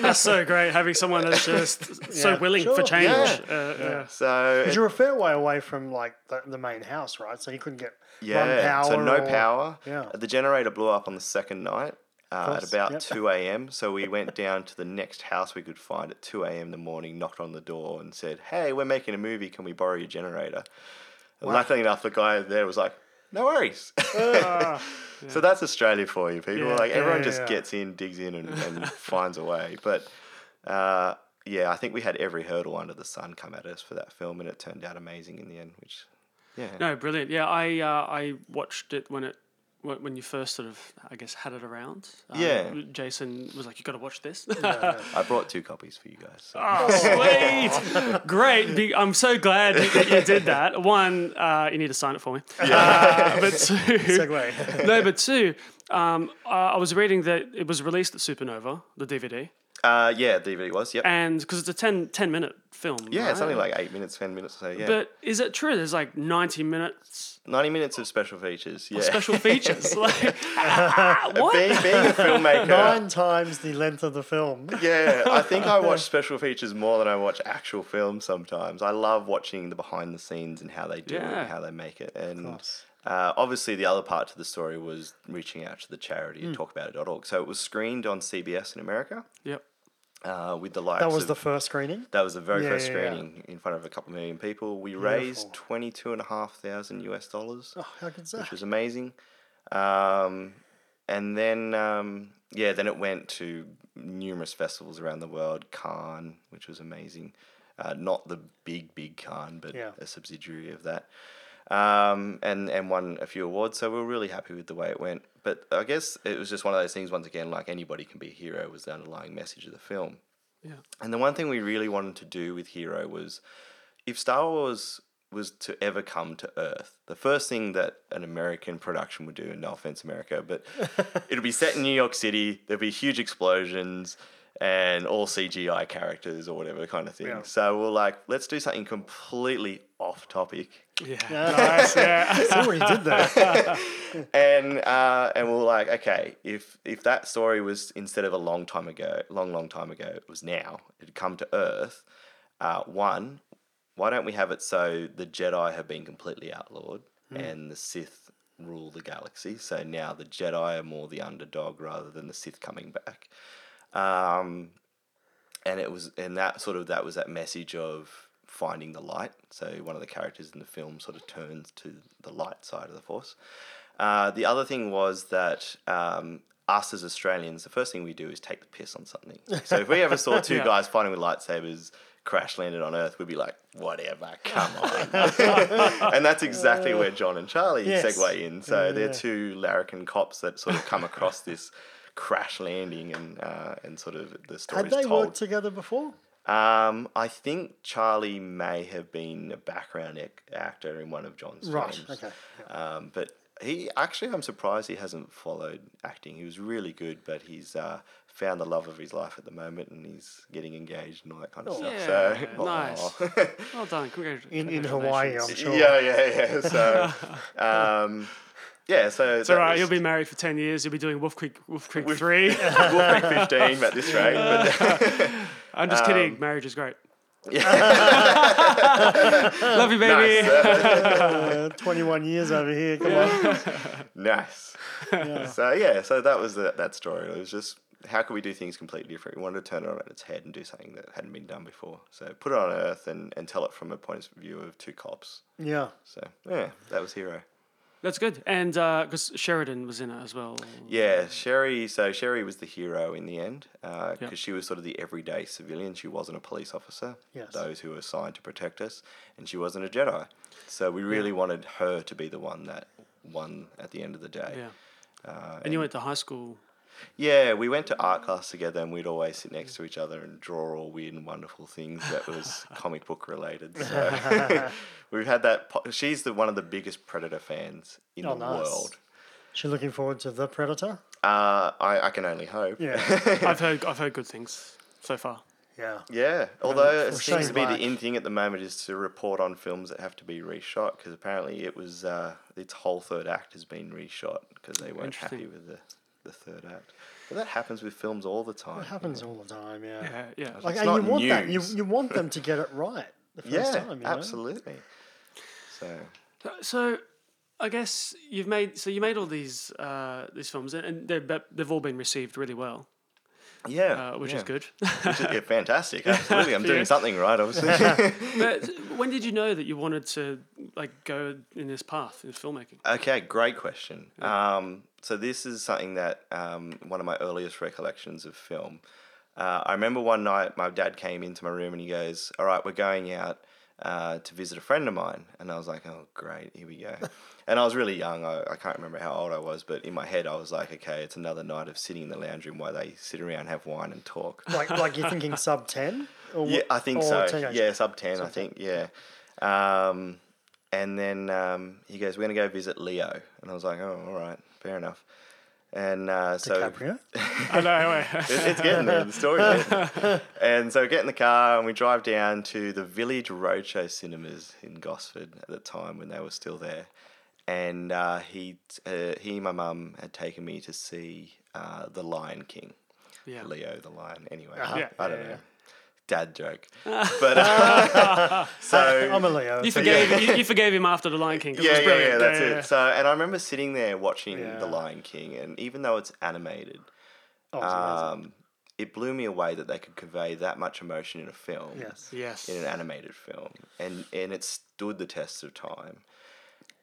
A: That's so great having someone that's just so
C: Yeah.
A: willing
C: Sure.
A: for change.
B: Yeah.
A: Uh, yeah.
B: so
C: Because you're a fair way away from like the, the main house, right? So you couldn't get run
B: yeah,
C: power.
B: so no
C: or-
B: power.
C: Yeah.
B: The generator blew up on the second night. Uh, at
C: course,
B: about
C: yep.
B: 2 a.m. So we went down to the next house we could find at 2 a.m. in the morning, knocked on the door, and said, Hey, we're making a movie. Can we borrow your generator? And luckily enough, the guy there was like, No worries. So that's Australia for you, people.
A: Yeah,
B: like, everyone
C: yeah,
B: just
C: yeah.
B: gets in, digs in, and, and finds a way. But uh, yeah, I think we had every hurdle under the sun come at us for that film, and it turned out amazing in the end, which, yeah.
A: No, brilliant. Yeah, I uh, I watched it when it when when you first sort of I guess had it around. Um,
B: Yeah.
A: Jason was like, "You got to watch this."
B: I brought two copies for you guys. So.
A: oh, sweet, great. I'm so glad you, that you did that. One, uh, you need to sign it for me. Uh, but two,
C: Segue.
A: no, but two, um, I was reading that it was released at Supernova, the DVD,
B: Uh, yeah, DVD was, yep.
A: and because it's a 10, 10 minute film.
B: yeah,
A: right?
B: it's only like eight minutes, ten minutes. So yeah,
A: But is it true? There's like 90 minutes
B: ninety minutes of special features. Yeah,
A: special features. like, what?
B: being, being a filmmaker.
C: Nine times the length of the film.
B: Yeah, I think I watch special features more than I watch actual films sometimes. I love watching the behind the scenes and how they do it
A: Yeah.
B: and how they make it. And
C: course.
B: uh, obviously, the other part to the story was reaching out to the charity and talkabout.org. So it was screened on CBS in America
A: Yep.
B: Uh, with the likes
C: That was
B: of,
C: the first screening.
B: that was the very
C: Yeah,
B: first
C: yeah, yeah.
B: screening in front of a couple million people. We raised twenty two and a half thousand US dollars
C: Oh, how good's that?
B: which was amazing. Um, and then, um, yeah, then it went to numerous festivals around the world. Cannes, which was amazing. Uh, not the big, big Cannes, but a subsidiary of that. Um, and, and won a few awards. So we were really happy with the way it went. But I guess it was just one of those things, once again, like anybody can be a hero, was the underlying message of the film.
A: Yeah.
B: And the one thing we really wanted to do with Hero was if Star Wars was to ever come to Earth, the first thing that an American production would do, and no offense, America, but it'll be set in New York City, there'll be huge explosions and all CGI characters or whatever kind of thing.
C: Yeah.
B: So we're like, let's do something completely off topic.
A: Yeah. nice. Yeah.
C: See what he did that.
B: and uh, and we we're like, okay, if if that story was instead of a long time ago, long long time ago, it was now, It had come to Earth. Uh, one, why don't we have it so the Jedi have been completely outlawed and the Sith rule the galaxy? So now the Jedi are more the underdog rather than the Sith coming back. Um, and it was and that sort of that was that message of finding the light. So one of the characters in the film sort of turns to the light side of the force. Uh, the other thing was that um, us as Australians, the first thing we do is take the piss on something. So if we ever saw two
A: Yeah.
B: guys fighting with lightsabers crash landed on Earth, we'd be like, whatever, come on. and that's exactly where John and Charlie
C: Yes.
B: segue in. So
C: Yeah,
B: they're two larrikin cops that sort of come across this crash landing and uh, and sort of the story
C: Had they
B: told.
C: worked together before?
B: Um, I think Charlie may have been a background ac- actor in one of John's
C: Right.
B: films.
C: Okay.
B: Um, but he actually, I'm surprised he hasn't followed acting. He was really good, but he's uh, found the love of his life at the moment, and he's getting engaged and all that kind of stuff. So
A: nice. Well done. Congratu-
C: In in Hawaii, I'm sure.
B: yeah, yeah, yeah. So, um, yeah. So
A: It's all right. You'll be married for 10 years. You'll be doing Wolf Creek, Wolf Creek 3.
B: we'll make 15 at this rate. But
A: I'm just
B: Um,
A: kidding. Marriage is great. Love you, baby.
B: nice.
C: Uh, 21 years over here. Come on.
B: Nice. So yeah, so that was the, that story. It was just how could we do things completely different? We wanted to turn it on its head and do something that hadn't been done before. So put it on Earth and, and tell it from a point of view of two cops.
C: Yeah.
B: So yeah, that was Hero.
A: That's good. And because Sheridan was in it as well.
B: Yeah, Sherry. So Sherry was the hero in the end because
A: Yep.
B: she was sort of the everyday civilian. She wasn't a police officer.
C: Yes.
B: Those who were assigned to protect us, and she wasn't a Jedi. So we really wanted her to be the one that won at the end of the day.
A: Yeah.
B: Uh,
A: And you went to high school.
B: Yeah, we went to art class together, and we'd always sit next to each other and draw all weird and wonderful things that was comic book related. So we've had that. Po- she's the one of the biggest Predator fans in
C: Oh,
B: the
C: nice.
B: world.
C: She looking forward to the Predator.
B: Uh, I, I can only hope.
C: Yeah,
A: I've heard I've heard good things so far.
C: yeah.
B: Yeah, although it seems
C: Shane
B: to be
C: Black.
B: the in thing at the moment is to report on films that have to be reshot because apparently it was uh, its whole third act has been reshot because they weren't happy with the, the third act. But that happens with films all the time.
C: It happens all the time. Yeah.
A: Yeah, yeah.
C: Like,
B: It's
C: and you
B: not
C: want that. You you want them to get it right the first
B: Yeah,
C: time. You know?
B: absolutely. So
A: So, I guess you've made so you made all these uh, these films, and- and they're, but they've all been received really well,
B: yeah,
A: uh, which
B: yeah.
A: is good.
B: Which is- yeah, fantastic. Absolutely, I'm doing
A: Yeah.
B: something right. Obviously.
A: but when did you know that you wanted to like go in this path in filmmaking?
B: Okay, great question. Um, so this is something that um, one of my earliest recollections of film. Uh, I remember one night my dad came into my room and he goes, "All right, we're going out uh, to visit a friend of mine," and I was like, "Oh, great, here we go." and I was really young. I, I can't remember how old I was, but in my head I was like, "Okay, it's another night of sitting in the lounge room while they sit around, have wine, and talk."
C: Like like you're thinking sub ten. Or
B: Yeah, I think so.
C: teenage?
B: Yeah, sub 10, I think. Yeah. Um, and then um, he goes, We're going to go visit Leo. And I was like, Oh, all right, fair enough. And uh, so
A: I know.
B: it- it's getting there, the story's there. And so we get in the car and we drive down to the Village Roadshow cinemas in Gosford at the time when they were still there. And uh, he, uh, he and my mum had taken me to see uh, The Lion King.
A: Yeah.
B: Leo the lion. Anyway,
A: Yeah.
B: I don't
C: Yeah,
B: know.
C: Yeah.
B: Dad joke. But uh, so
C: I'm a Leo.
A: You
C: so
A: forgave you, you forgave him after the Lion King. 'cause it
B: yeah,
A: was
B: yeah,
A: brilliant.
B: yeah, that's
A: yeah,
B: it. So, and I remember sitting there watching
C: Yeah.
B: The Lion King, and even though it's animated,
C: Oh, it's
B: um, it blew me away that they could convey that much emotion in a film,
C: yes.
A: Yes.
B: in an animated film, and and it stood the test of time.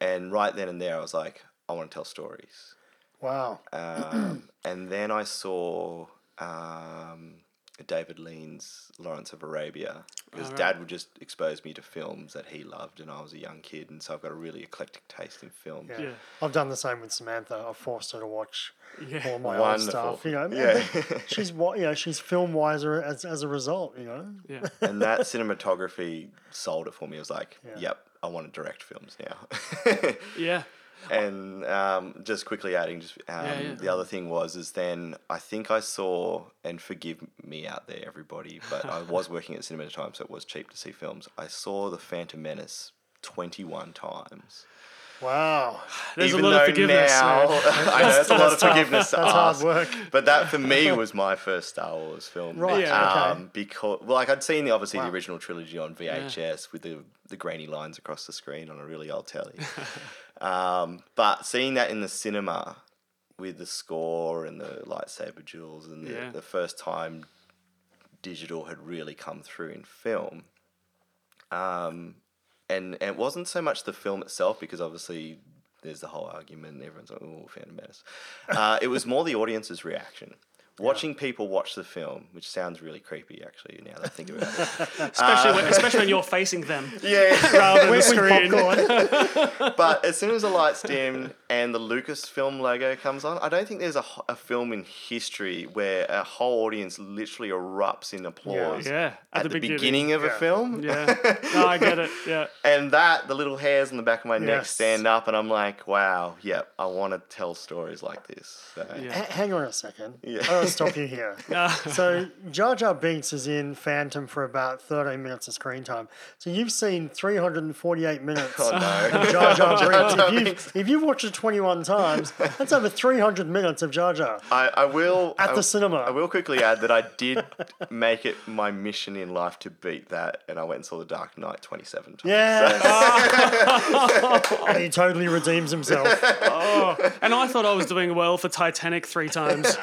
B: And right then and there, I was like, I want to tell stories.
C: Wow.
B: Um, and then I saw um, David Lean's Lawrence of Arabia because
A: Alright.
B: Dad would just expose me to films that he loved, and I was a young kid, and so I've got a really eclectic taste in films.
C: Yeah.
A: Yeah.
C: I've done the same with Samantha. I've forced her to watch
A: Yeah.
C: all my old stuff. You know,
B: Yeah.
C: she's what you know. She's film wiser as, as a result. You know.
A: Yeah.
B: and that cinematography sold it for me. I was like,
C: Yeah.
B: yep, I want to direct films now.
A: Yeah.
B: And um, just quickly adding, just um,
A: Yeah, yeah.
B: the other thing was is then I think I saw, and forgive me out there, everybody, but I was working at Cinema at the time, so it was cheap to see films. I saw The Phantom Menace twenty one times.
C: Wow.
A: There's
B: Even
A: a lot of forgiveness.
B: now. I know it's a lot of
C: That's tough.
B: forgiveness to
C: That's hard
B: ask,
C: work.
B: but that for me was my first Star Wars film.
C: Right,
A: Yeah.
C: okay.
B: Um, because well, like I'd seen the obviously
C: Wow.
B: the original trilogy on VHS with the the grainy lines across the screen on a really old telly. um, but seeing that in the cinema with the score and the lightsaber duels and the,
A: Yeah.
B: the first time digital had really come through in film. Um, and, and it wasn't so much the film itself because obviously there's the whole argument. Everyone's like, "Oh, Phantom Menace." Uh, it was more the audience's reaction. Watching people watch the film, which sounds really creepy, actually. Now that I think about it.
A: especially, when, uh, especially when you're facing them
B: Yeah.
A: rather than the screen.
B: but as soon as the lights dim and the Lucasfilm logo comes on, I don't think there's a, a film in history where a whole audience literally erupts in applause
A: Yeah,
B: at, the, beginning, of a film.
A: Yeah, no, I get it. Yeah,
B: And that, the little hairs on the back of my neck stand up, and I'm like, wow, yep, I want to tell stories like this. So,
A: Yeah.
C: H- hang on a second.
B: Yeah.
C: I gotta stop you here. So Jar Jar Binks is in Phantom for about 13 minutes of screen time. So you've seen 348 minutes
B: Oh, no.
C: of Jar Jar Binks.
B: Jar
C: If you've, if you've watched it 21 times, that's over 300 minutes of Jar Jar.
B: I, I will
C: At
B: I-
C: the cinema.
B: I will quickly add that I did make it my mission in life to beat that, and I went and saw The Dark Knight 27 times.
C: Yes! and he totally redeems himself.
A: Oh, and I thought I was doing well for Titanic three times.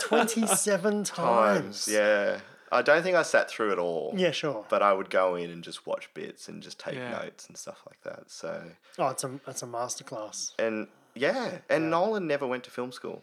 C: 27 times.
B: times. Yeah. I don't think I sat through it all.
C: Yeah, sure.
B: But I would go in and just watch bits and just take
A: Yeah.
B: notes and stuff like that. So
C: Oh, it's a it's a masterclass.
B: and yeah, and Nolan never went to film school.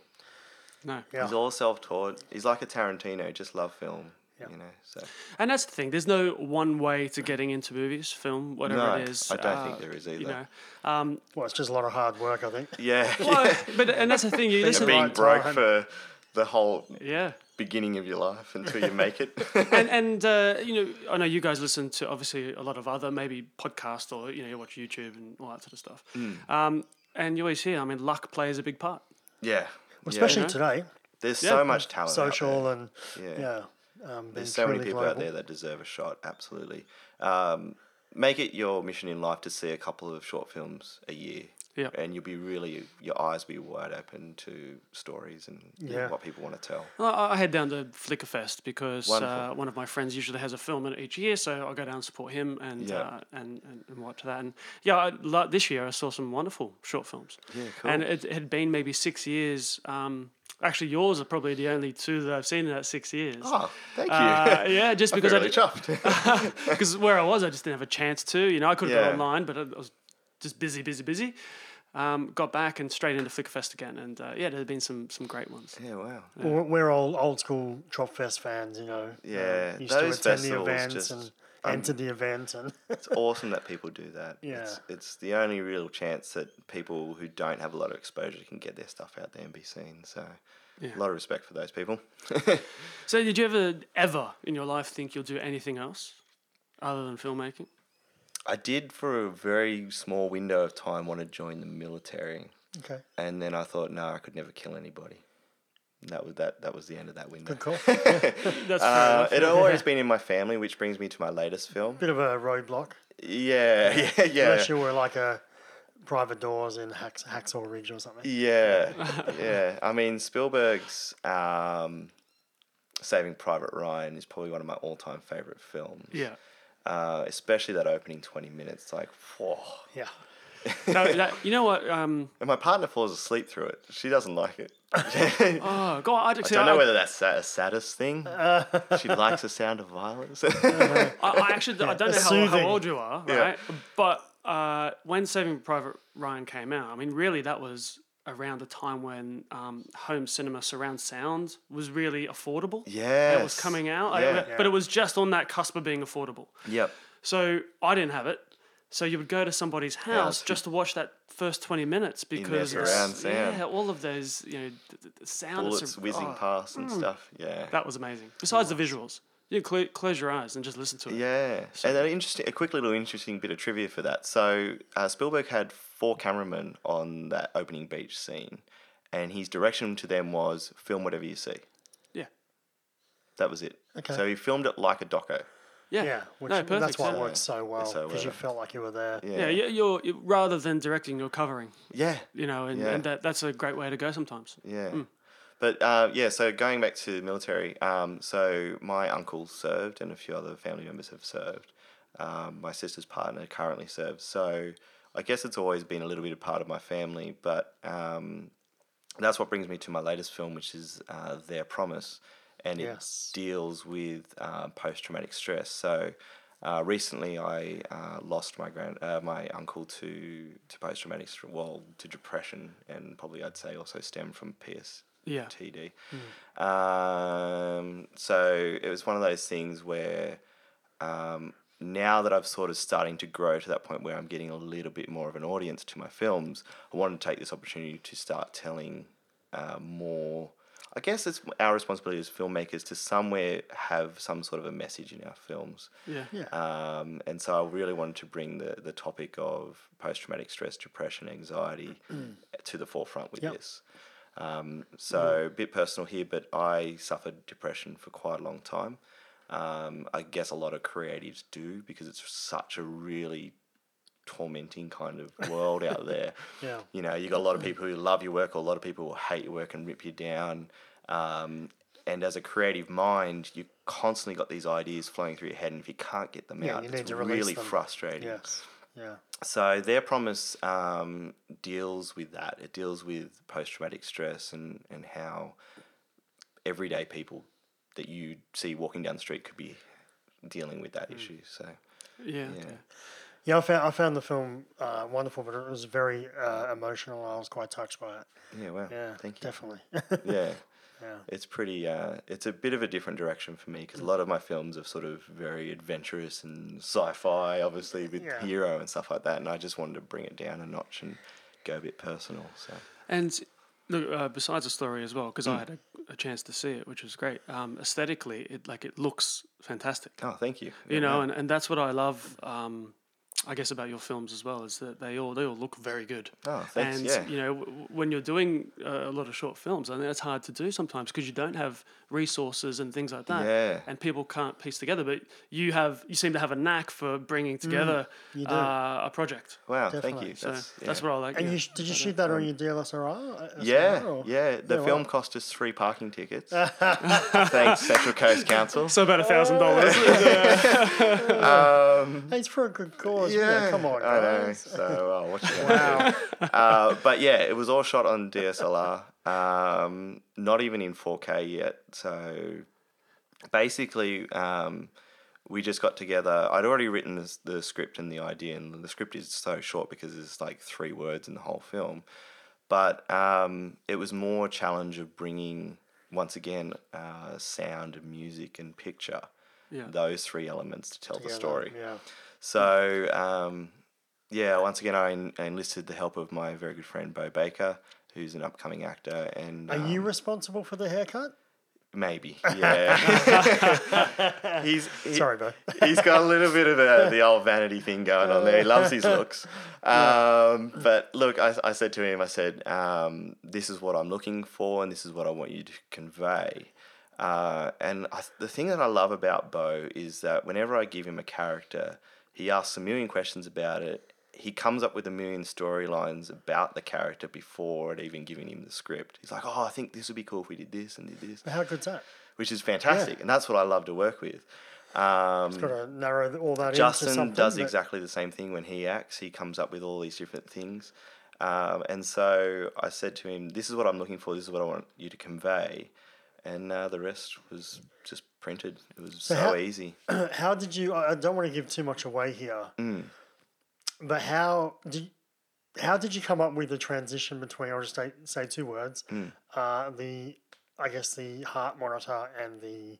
A: No.
C: Yeah.
B: He's all self-taught. He's like a Tarantino, just love film.
C: Yeah.
B: You know, so
A: And that's the thing. There's no one way to getting into movies, film, whatever
B: No,
A: it is.
B: I don't think
A: uh,
B: there is
A: You
B: either.
A: know,
C: Well, it's just a lot of hard work, I think.
B: yeah,
A: Well, but and that's the thing. You
C: Think
A: listen.
B: being broke for the whole
A: Yeah.
B: beginning of your life until you make it.
A: and and uh, you know, I know you guys listen to obviously a lot of other maybe podcasts or you know you watch YouTube and all that sort of stuff.
B: Hmm.
A: Um, and you always hear, I mean, luck plays a big part.
B: yeah,
C: Well, especially
A: Yeah.
C: today,
B: There's
A: Yeah.
B: so much talent. out
C: social
B: there.
C: and
B: Yeah.
C: yeah, um,
B: There's so many people
C: global.
B: out there that deserve a shot. Absolutely. Um, make it your mission in life to see a couple of short films a year.
A: Yeah.
B: And you'll be really, your eyes will be wide open to stories and you
C: Yeah.
B: what people want to tell.
A: Well, I I head down to Flickerfest because uh, one of my friends usually has a film in it each year, so I go down and support him and
B: Yeah.
A: uh, and, and and watch that. And yeah, I, lo- this year I saw some wonderful short films.
B: Yeah, cool.
A: And it had been maybe six years. Um, actually, yours are probably the only two that I've seen in that six years.
B: Oh, thank you.
A: Uh, yeah, just
B: I
A: because
B: feel
A: I
B: really
A: did,
B: chuffed.
A: because where I was, I just didn't have a chance to. You know, I could have
B: Yeah.
A: gone online, but I I was just busy, busy, busy. Um, got back and straight into Flickerfest again, and uh, yeah, there have been some some great ones.
B: yeah, wow.
C: Well, we're all old school Tropfest fans, you know.
B: Yeah,
C: um, used
B: those
C: to attend the
B: festivals
C: events
B: just-
C: and
B: um,
C: enter the event, and
B: It's awesome that people do that.
C: Yeah.
B: It's, it's the only real chance that people who don't have a lot of exposure can get their stuff out there and be seen. So,
A: Yeah.
B: a lot of respect for those people.
A: So, did you ever, ever in your life think you'll do anything else other than filmmaking?
B: I did for a very small window of time want to join the military,
C: okay,
B: and then I thought, no, I could never kill anybody. And that was that. That was the end of that window.
C: good call.
A: That's
B: Uh,
A: enough.
B: it had always been in my family, which brings me to my latest film.
C: Bit of a roadblock,
B: Yeah, yeah, yeah.
C: unless you were like a private doors in Hacks, Hacksaw Ridge or something.
B: Yeah, yeah. I mean, Spielberg's um, Saving Private Ryan is probably one of my all-time favorite films.
A: Yeah.
B: Uh, especially that opening twenty minutes, like, whoa.
C: Yeah,
A: No, that, you know what? Um,
B: And my partner falls asleep through it. She doesn't like it.
A: oh, go on. I,
B: I don't know
A: I,
B: whether that's a saddest thing. she likes the sound of violence.
A: I, I actually I don't know how, how old you are,
B: Yeah.
A: But uh, when Saving Private Ryan came out, I mean, really, that was around the time when um, home cinema surround sound was really affordable.
B: Yeah,
A: It was coming out, I-
B: Yeah.
A: but it was just on that cusp of being affordable.
B: Yep.
A: So I didn't have it. So you would go to somebody's house
B: who-
A: just to watch that first twenty minutes because
B: surround sound.
A: yeah, all of those you know the, the- sound
B: Bullets
A: sur-
B: whizzing
A: oh,
B: past and stuff. Yeah.
A: That was amazing. Besides the visuals, you cl- close your eyes and just listen to it.
B: Yeah, and an interesting, a quick little interesting bit of trivia for that. So uh, Spielberg had four cameramen on that opening beach scene, and his direction to them was film whatever you see.
A: Yeah.
B: That was it.
C: Okay.
B: So he filmed it like a doco.
A: Yeah.
C: yeah. Which,
A: no, perfect.
C: that's why it works so well
B: so
C: because you felt like you were there.
B: Yeah.
A: Yeah, you- you're, you rather than directing, you're covering.
B: Yeah.
A: You know, and,
B: Yeah.
A: and that, that's a great way to go sometimes.
B: Yeah. But uh, yeah, so going back to the military, um, so my uncle served and a few other family members have served. Um, my sister's partner currently serves. So I guess it's always been a little bit a part of my family. But um, that's what brings me to my latest film, which is uh, Their Promise. And it
C: Yes.
B: deals with uh, post traumatic stress. So uh, recently, I uh, lost my grand uh, my uncle to to post traumatic stress, well, to depression, and probably I'd say also stem from PS
A: Yeah.
B: TD. Um, so it was one of those things where um, now that I've sort of starting to grow to that point where I'm getting a little bit more of an audience to my films, I wanted to take this opportunity to start telling uh, more. I guess it's our responsibility as filmmakers to somewhere have some sort of a message in our films.
A: Yeah.
C: Yeah.
B: Um, and so I really wanted to bring the, the topic of post traumatic stress, depression, anxiety to the forefront with
C: Yep.
B: this. Um, so a bit personal here, but I suffered depression for quite a long time. Um, I guess a lot of creatives do because it's such a really tormenting kind of world out there.
C: Yeah.
B: You know, you got a lot of people who love your work, or a lot of people who hate your work and rip you down. Um, and as a creative mind, you constantly got these ideas flowing through your head, and if you can't get them
C: Yeah,
B: out, it's
C: need to release
B: really
C: them.
B: frustrating.
C: Yes. Yeah.
B: So their promise um, deals with that. It deals with post traumatic stress and, and how everyday people that you see walking down the street could be dealing with that issue. So
A: Yeah.
B: yeah.
C: Yeah, I found I found the film uh, wonderful, but it was very uh, emotional. I was quite touched by it.
B: yeah, wow,
C: Yeah,
B: thank you.
C: definitely.
B: Yeah.
C: Yeah.
B: It's pretty. Uh, it's a bit of a different direction for me because a lot of my films are sort of very adventurous and sci-fi, obviously with
C: Yeah.
B: hero and stuff like that. And I just wanted to bring it down a notch and go a bit personal. So
A: And look, uh, besides the story as well, because
B: Hmm.
A: I had a, a chance to see it, which was great. Um, aesthetically, it like it looks fantastic.
B: oh, thank you.
A: You know, and, and that's what I love. Um, I guess about your films as well is that they all they all look very good.
B: Oh, thanks.
A: and
B: yeah.
A: you know, w- w- when you're doing uh, a lot of short films, I think that's hard to do sometimes because you don't have resources and things like that.
B: Yeah.
A: And people can't piece together. But you have, you seem to have a knack for bringing together
C: Mm, you
A: uh, a project.
B: wow, thank
C: definitely.
B: you.
A: So
B: That's,
A: that's what I like.
C: And
A: yeah.
C: you sh- did you shoot that on your DLSLR? uh,
B: Yeah,
C: or-
B: yeah. The
C: Yeah,
B: film
C: wow.
B: cost us three parking tickets. Thanks, Central Coast Council.
A: so about a thousand dollars.
B: Um,
C: Hey, it's for a good cause. Yeah, come on,
B: I know.
C: guys.
B: So, oh, what you gonna do? uh, but yeah, it was all shot on DSLR. Um, not even in 4K yet. So basically, um, we just got together. I'd already written this, the script and the idea, and the script is so short because there's like three words in the whole film. But um, it was more a challenge of bringing once again uh, sound, music, and picture.
A: Yeah.
B: Those three elements to tell the story.
C: Yeah.
B: So, um, yeah, once again, I, en- I enlisted the help of my very good friend Bo Baker, who's an upcoming actor, and
C: Are you
B: um,
C: responsible for the haircut?
B: maybe, yeah. he's he,
C: Sorry, Bo.
B: he's got a little bit of a, the old vanity thing going on there. He loves his looks. Um, but look, I, I said to him, I said, um, this is what I'm looking for, and this is what I want you to convey. Uh, and I, the thing that I love about Bo is that whenever I give him a character, he asks a million questions about it. He comes up with a million storylines about the character before it even giving him the script. He's like, "Oh, I think this would be cool if we did this and did this,"
C: How good's that?
B: which is fantastic, and that's what I love to work with. Um,
C: Got to narrow all that
B: Justin does
C: that-
B: exactly the same thing when he acts. He comes up with all these different things. Um, and so I said to him, This is what I'm looking for. This is what I want you to convey. And uh, the rest was just printed. It was so,
C: how-
B: easy.
C: How did you? I I don't want to give too much away here,
B: Mm.
C: but how did? How did you come up with the transition between? I'll just say, say two words.
B: Mm.
C: Uh, the, I guess the heart monitor and the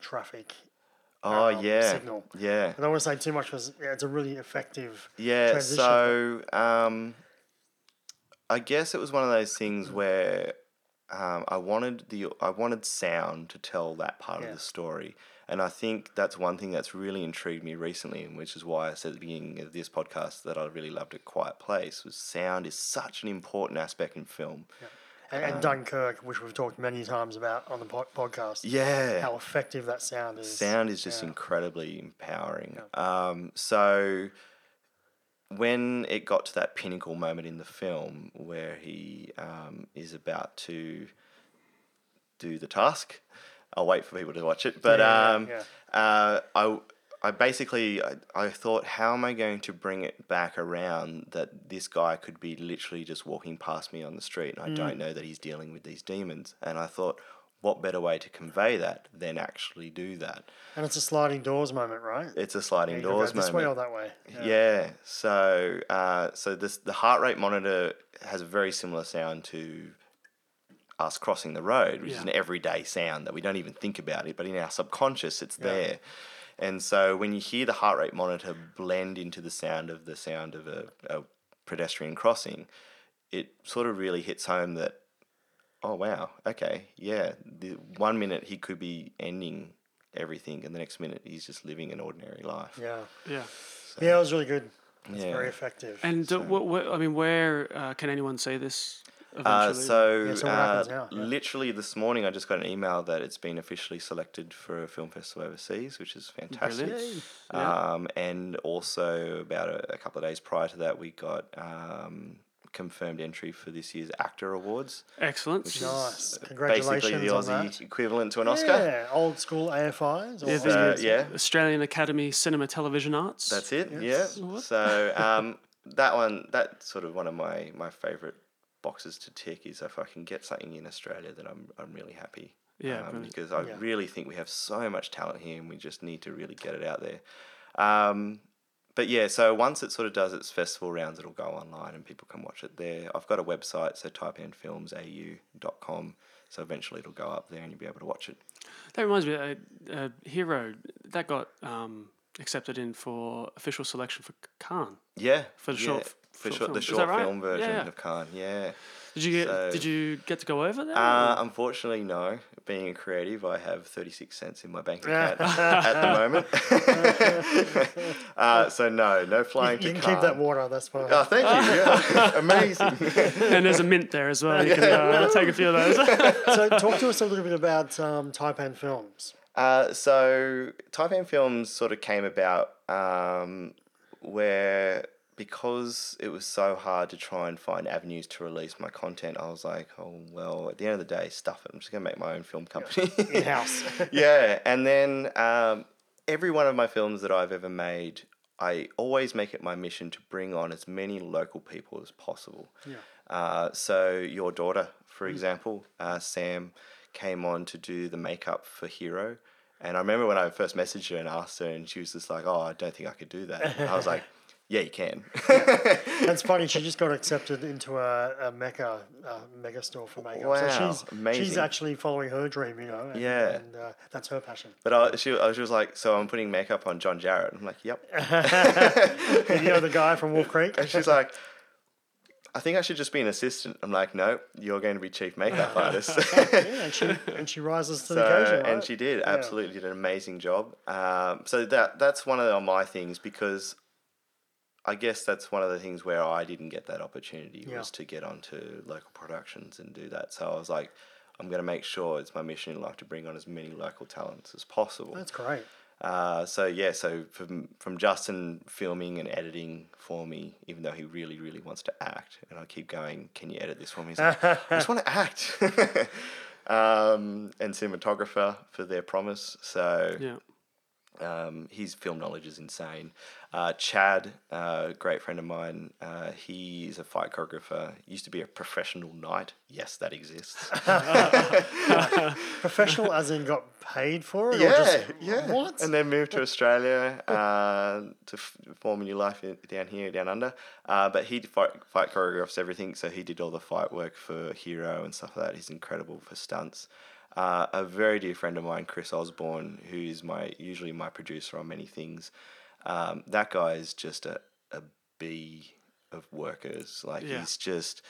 C: traffic.
B: Oh,
C: um,
B: yeah.
C: signal.
B: Yeah.
C: I don't want to say too much because yeah, it's a really effective.
B: Yeah,
C: transition.
B: so um, I guess it was one of those things where um, I wanted the I wanted sound to tell that part
C: Yeah.
B: of the story, and I think that's one thing that's really intrigued me recently, and which is why I said at the beginning of this podcast that I really loved a Quiet Place. Was sound is such an important aspect in film.
C: And, and Dunkirk, which we've talked many times about on the po- podcast,
B: Yeah,
C: how effective that sound is.
B: sound is just
C: Yeah.
B: incredibly empowering. Um, so when it got to that pinnacle moment in the film where he um, is about to do the task, I'll wait for people to watch it. But
C: Yeah,
B: um,
C: yeah.
B: Uh, I. I basically I, I thought how am I going to bring it back around that this guy could be literally just walking past me on the street and I
C: Mm.
B: don't know that he's dealing with these demons and I thought what better way to convey that than actually do that
C: And it's a sliding doors moment, right?
B: it's a sliding
C: You can go
B: doors
C: this way or that way.
B: yeah. so uh, so this the heart rate monitor has a very similar sound to us crossing the road which is an everyday sound that we don't even think about it but in our subconscious it's there and so when you hear the heart rate monitor blend into the sound of the sound of a, a pedestrian crossing it sort of really hits home that oh wow okay yeah the one minute he could be ending everything and the next minute he's just living an ordinary life
C: Yeah.
A: Yeah.
C: Yeah, it was really good. It's
B: Yeah.
C: very effective.
A: And uh, what, what, I mean, where uh, can anyone see this?
B: Uh,
A: Eventually?
B: so,
C: Yeah, so what
B: uh,
C: happens now? Yeah.
B: literally this morning, I just got an email that it's been officially selected for a film festival overseas, which is fantastic.
A: Brilliant.
B: Um, and also, about a, a couple of days prior to that, we got um, confirmed entry for this year's AACTA Awards,
A: Excellent.
B: which
C: Nice.
B: is basically the
C: Congratulations on
B: Aussie
C: that.
B: equivalent to an Oscar.
C: Yeah, old school AFIs. Or
A: Yeah,
B: Uh, yeah,
A: Australian Academy Cinema Television Arts.
B: that's it.
C: Yes.
B: Yeah. So um, that one, that's sort of one of my my favorite boxes to tick is if I can get something in Australia, then I'm I'm really happy.
A: Yeah,
B: um, because I
C: Yeah.
B: really think we have so much talent here, and we just need to really get it out there. Um, but yeah, so once it sort of does its festival rounds, it'll go online and people can watch it there. I've got a website, so type in filmsau.com. So eventually it'll go up there and you'll be able to watch it.
A: That reminds me, uh, uh, Hero that got um, accepted in for official selection for Cannes.
B: Yeah.
A: For the
B: yeah,
A: short
B: for
A: short
B: short,
A: film.
B: the short
A: right?
B: film version
A: Yeah.
B: of Cannes. Yeah.
A: Did you get
B: So-
A: Did you get to go over there?
B: Uh, unfortunately, no. Being a creative, I have 36 cents in my bank account at the moment. uh, so, no, no
C: You,
B: flying
C: you
B: to
C: can keep that water. That's fine.
B: Oh, thank you. Yeah. Amazing.
A: and there's a mint there as well. You can uh, take a few of those.
C: so talk to us a little bit about um, Taipan Films.
B: Uh, so Taipan Films sort of came about um, where because it was so hard to try and find avenues to release my content, I was like, oh well, at the end of the day, stuff it. I'm just gonna make my own film company.
C: In house.
B: yeah, and then um, every one of my films that I've ever made, I always make it my mission to bring on as many local people as possible.
C: Yeah.
B: Uh, so your daughter, for example, uh, Sam, came on to do the makeup for Hero, and I remember when I first messaged her and asked her, and she was just like, "Oh, I don't think I could do that." And I was like. Yeah, you can.
C: That's funny. She just got accepted into a, a Mecca uh, mega store for makeup.
B: Wow,
C: so she's she's actually following her dream, you know. And,
B: Yeah.
C: and uh, that's her passion.
B: But I, she, I, she was like, "So I'm putting makeup on John Jarratt." I'm like, "Yep."
C: You know the guy from Wolf Creek.
B: And she's like, I think I should just be an assistant. I'm like, no, you're going to be chief makeup artist.
C: yeah, and she and she rises to the occasion. Right?
B: and she did absolutely did an amazing job. Um, so that that's one of my things because I guess that's one of the things where I didn't get that opportunity
C: Yeah.
B: was to get onto local productions and do that. So I was like, I'm going to make sure it's my mission in life to bring on as many local talents as possible.
C: That's great.
B: Uh, so yeah, so from from Justin filming and editing for me, even though he really really wants to act, and I keep going, can you edit this for me? He's like, I just want to act. um, and cinematographer for their promise. So
A: yeah.
B: Um, his film knowledge is insane. Uh, Chad, uh, great friend of mine, uh, he's a fight choreographer. Used to be a professional knight. Yes, that exists.
C: Professional, as in got paid for it. or
B: yeah,
C: just,
B: yeah.
C: What?
B: And then moved to Australia uh, to f- form a new life in, down here, down under. Uh, but he fight, fight choreographs everything, so he did all the fight work for Hero and stuff like that. He's incredible for stunts. Uh, a very dear friend of mine, Chris Osborne, who is my usually my producer on many things. Um, that guy is just a, a bee of workers. Like
A: Yeah.
B: he's just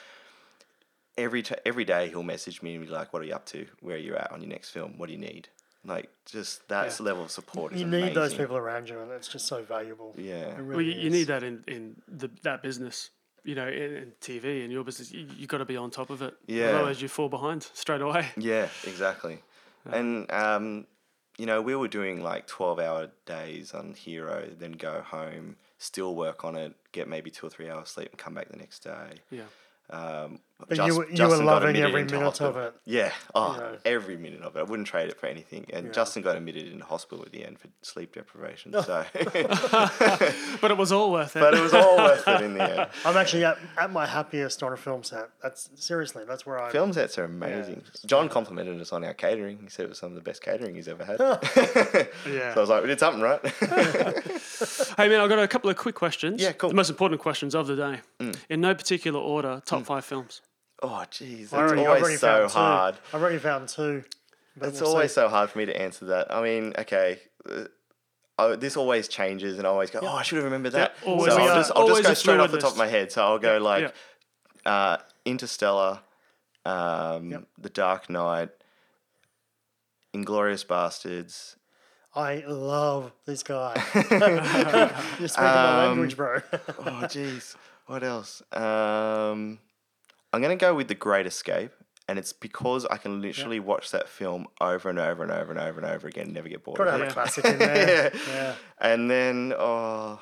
B: every t- every day he'll message me and be like, "What are you up to? Where are you at on your next film? What do you need?" Like just that
A: Yeah.
B: level of support is
C: you need those people around you, and it's just so valuable.
B: Yeah.
C: It
A: Well, you, you need that in, in the, that business. You know, in, in TV and your business, you, you got to be on top of it.
B: Yeah.
A: Otherwise, you fall behind straight away.
B: Yeah, exactly. And um, you know, we were doing like twelve hour days on Hero, then go home, still work on it, get maybe two or three hours sleep, and come back the next day.
A: Yeah.
B: Um,
C: But
B: Just-
C: you, were- you
B: Justin
C: were loving
B: admitted
C: every minute
B: hospital.
C: of it.
B: Yeah, oh,
C: You know.
B: every minute of it. I wouldn't trade it for anything. And
C: Yeah.
B: Justin got admitted into hospital at the end for sleep deprivation.
C: Oh.
B: So,
A: But it was all worth it.
B: but it was all worth it in the end.
C: I'm actually at, at my happiest on a film set. That's seriously, that's where I.
B: Film sets are amazing. John complimented us on our catering. He said it was some of the best catering he's ever had.
A: yeah.
B: So I was like, we did something right.
A: Hey man, I've got a couple of quick questions.
B: Yeah, cool. Mm.
A: The most important questions of the day. In no particular order, top five films.
B: Oh, jeez,
C: I
B: that's
C: already,
B: always so hard.
C: I've already found two. but
B: It's
C: we'll
B: always
C: see.
B: so hard for me to answer that. I mean, okay. Uh, I, this always changes, and I always go, "Oh, I should have remembered that."
A: Yeah, always
B: so I'll just, I'll just go straight off the top of my head. So I'll go like uh, Interstellar, um,
C: Yep.
B: The Dark Knight, Inglourious Basterds.
C: I love this guy. You're speaking my
B: Um,
C: language, bro.
B: Oh, jeez. what else? Um, I'm gonna go with The Great Escape, and it's because I can literally watch that film over and over and over and over and over again, and never get bored.
C: Gotta
B: of
C: have
B: it.
C: a classic in there.
B: Yeah.
C: yeah.
B: And then, oh,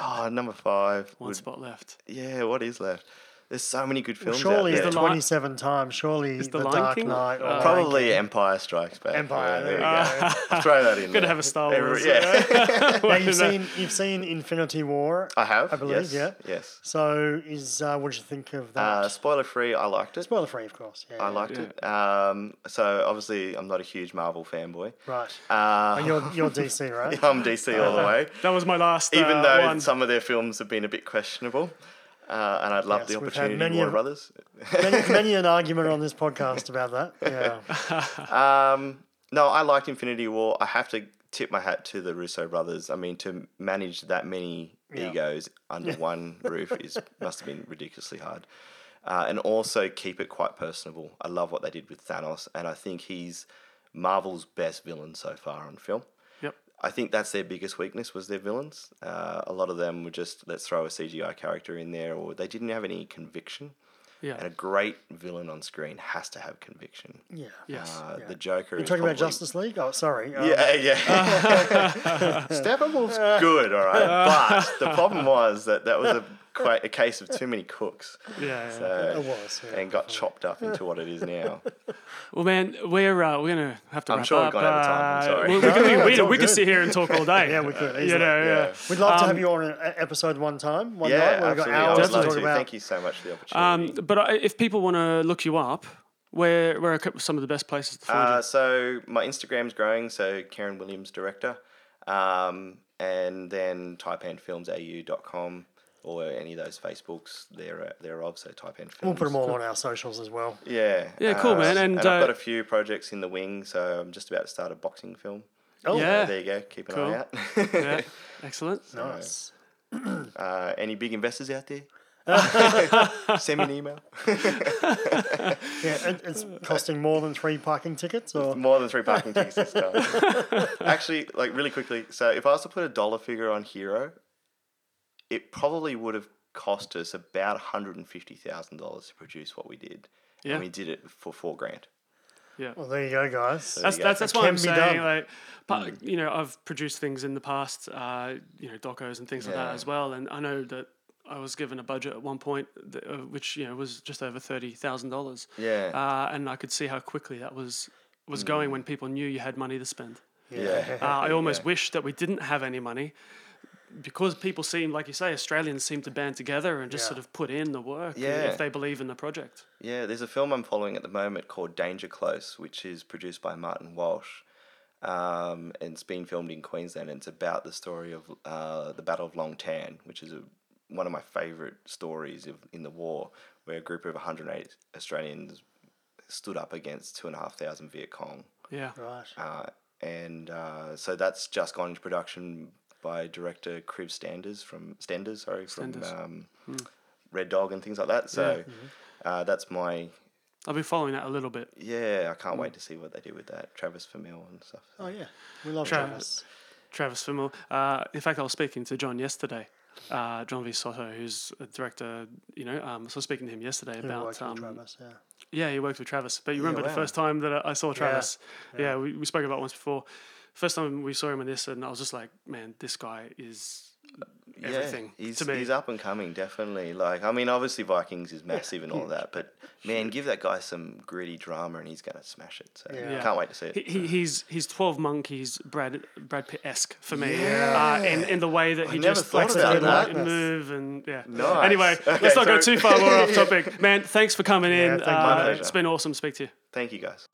B: oh, number five.
A: One
B: would-
A: spot left.
B: yeah, what is left? There's so many good films
C: Surely
B: out
C: it's
B: there.
A: The Lion-
C: 27 times. Surely
A: the
C: the,
A: Lion
C: Dark
A: King?
C: Knight. Or
A: Uh,
B: Probably Empire Strikes Back.
C: Empire,
B: Yeah,
C: there
B: there
C: you
B: you go. Throw that in.
A: Gotta have a Star
B: Every-
A: Wars.
B: yeah,
C: Now you've seen you've seen Infinity War.
B: I have.
C: I believe,
B: yes,
C: yeah.
B: Yes.
C: So is uh, what did you think of that?
B: Uh, spoiler free. I liked it.
C: Spoiler free, of course. Yeah,
B: I
C: yeah.
B: liked it. Um, so obviously, I'm not a huge Marvel fanboy.
C: Right.
B: Uh,
C: Oh, you're you're DC, right?
B: I'm DC all the way.
A: That was my last.
B: Even
A: uh,
B: though
A: one.
B: some of their films have been a bit questionable, uh, and I'd love
C: Yes,
B: the opportunity,
C: many
B: Warner Brothers.
C: many, many an argument on this podcast about that. Yeah.
B: Um, no, I liked Infinity War. I have to tip my hat to the Russo brothers. I mean, to manage that many
C: Yeah.
B: egos under one roof is must have been ridiculously hard. Uh, and also keep it quite personable. I love what they did with Thanos, and I think he's Marvel's best villain so far on film.
A: Yep.
B: I think that's their biggest weakness was their villains. Uh, a lot of them were just let's throw a CGI character in there, or they didn't have any conviction.
A: Yeah.
B: And a great villain on screen has to have conviction.
C: Yeah.
A: Yes.
B: Uh, The Joker.
C: You're
B: is
C: talking about Justice League? Oh, sorry. Um,
B: Yeah, yeah. Steppenwolf's good, all right. But the problem was that that was a quite a case of too many cooks.
A: yeah. yeah.
B: So,
C: It was. Yeah.
B: and got chopped up into what it is now.
A: Well, man, we're uh, we're gonna have to
B: I'm
A: wrap
B: sure we've
A: up.
B: gone over time, I'm
A: uh,
B: sorry.
A: we, we,
C: No,
A: could,
C: no,
A: we,
C: it's
A: we could sit here and talk all day.
C: Yeah, we could
A: You know, yeah.
B: Yeah.
C: We'd love to
A: Um,
C: have you on an e- episode one time, one
B: yeah,
C: night. We've got
B: absolutely. I
C: hours
B: would
C: to talk
B: to.
C: about.
B: Thank you so much for the opportunity.
A: Um, but I- if people want to look you up, where where are cou- some of the best places to find
B: Uh,
A: you?
B: so my Instagram's growing, so Karen Williams director, um, and then taipanfilmsau.com or any of those Facebooks there thereof. So Taipan Films.
C: We'll put them all on our socials as well.
B: Yeah.
A: Yeah, cool, man, and,
B: I've
A: uh,
B: got a few projects in the wing, so I'm just about to start a boxing film.
C: Oh,
A: Yeah.
B: So there you go. Keep an
A: Cool.
B: eye out.
A: yeah, excellent.
C: Nice.
B: uh, any big investors out there? Send me an email.
C: Yeah, it, it's costing more than three parking tickets, or
B: More than three parking tickets this time. Actually, like really quickly. So if I was to put a dollar figure on Hero, it probably would have cost us about hundred and fifty thousand dollars to produce what we did.
A: Yeah.
B: And we did it for four grand.
A: Yeah.
C: well, there you go, guys.
A: That's,
B: you
A: that's,
B: go.
A: that's
C: It
A: why I'm saying, like, but, you know, I've produced things in the past, uh, you know, docos and things like that as well. And I know that I was given a budget at one point, that, uh, which, you know, was just over $30,000.
B: Yeah.
A: Uh, and I could see how quickly that was was going when people knew you had money to spend.
B: yeah.
A: Uh, I almost
B: Yeah.
A: wish that we didn't have any money because people seem, like you say, Australians seem to band together and just
C: Yeah.
A: sort of put in the work
B: Yeah.
A: if they believe in the project.
B: Yeah, there's a film I'm following at the moment called Danger Close, which is produced by Martin Walsh. Um, and it's been filmed in Queensland. And it's about the story of uh, the Battle of Long Tan, which is a, one of my favourite stories of, in the war, where a group of 108 Australians stood up against 2,500 Viet Cong.
A: Yeah.
C: Right.
B: Uh, and uh, so that's just gone into production by director Kriv Stenders from Stenders, sorry, from
A: Stenders.
B: um, Red Dog and things like that. So uh, that's my
A: I've been following that a little bit.
B: yeah. I can't wait to see what they do with that Travis Fimmel and stuff.
C: Oh yeah, we love
A: Tra-
C: Travis.
A: Travis Fimmel. Uh, in fact, I was speaking to John yesterday, uh, John V. Soto, who's a director. You know, um, so I was speaking to him yesterday
C: Who
A: about.
C: worked with
A: Um,
C: Travis? Yeah.
A: yeah, he worked with Travis. But you remember
B: wow.
A: the first time that I I saw Travis? Yeah,
C: yeah.
A: we, we spoke about it once before. First time we saw him in this, and I was just like, man, this guy is everything
B: yeah, he's,
A: to me.
B: he's up and coming, definitely. Like, I mean, obviously Vikings is massive and all that, but man, give that guy some gritty drama and he's gonna smash it. So
C: Yeah.
B: can't wait to see it.
A: He, he, he's he's Twelve Monkeys Brad Brad Pitt esque for me.
B: Yeah.
A: Uh, in in the way that he
B: never
A: just
B: thought
A: likes to like,
C: that.
A: move and yeah.
B: Nice.
A: Anyway,
B: Okay,
A: let's not go too far more off topic. Man, thanks for coming in.
C: thank you. My
A: Uh, it's been awesome to speak to you.
B: Thank you guys.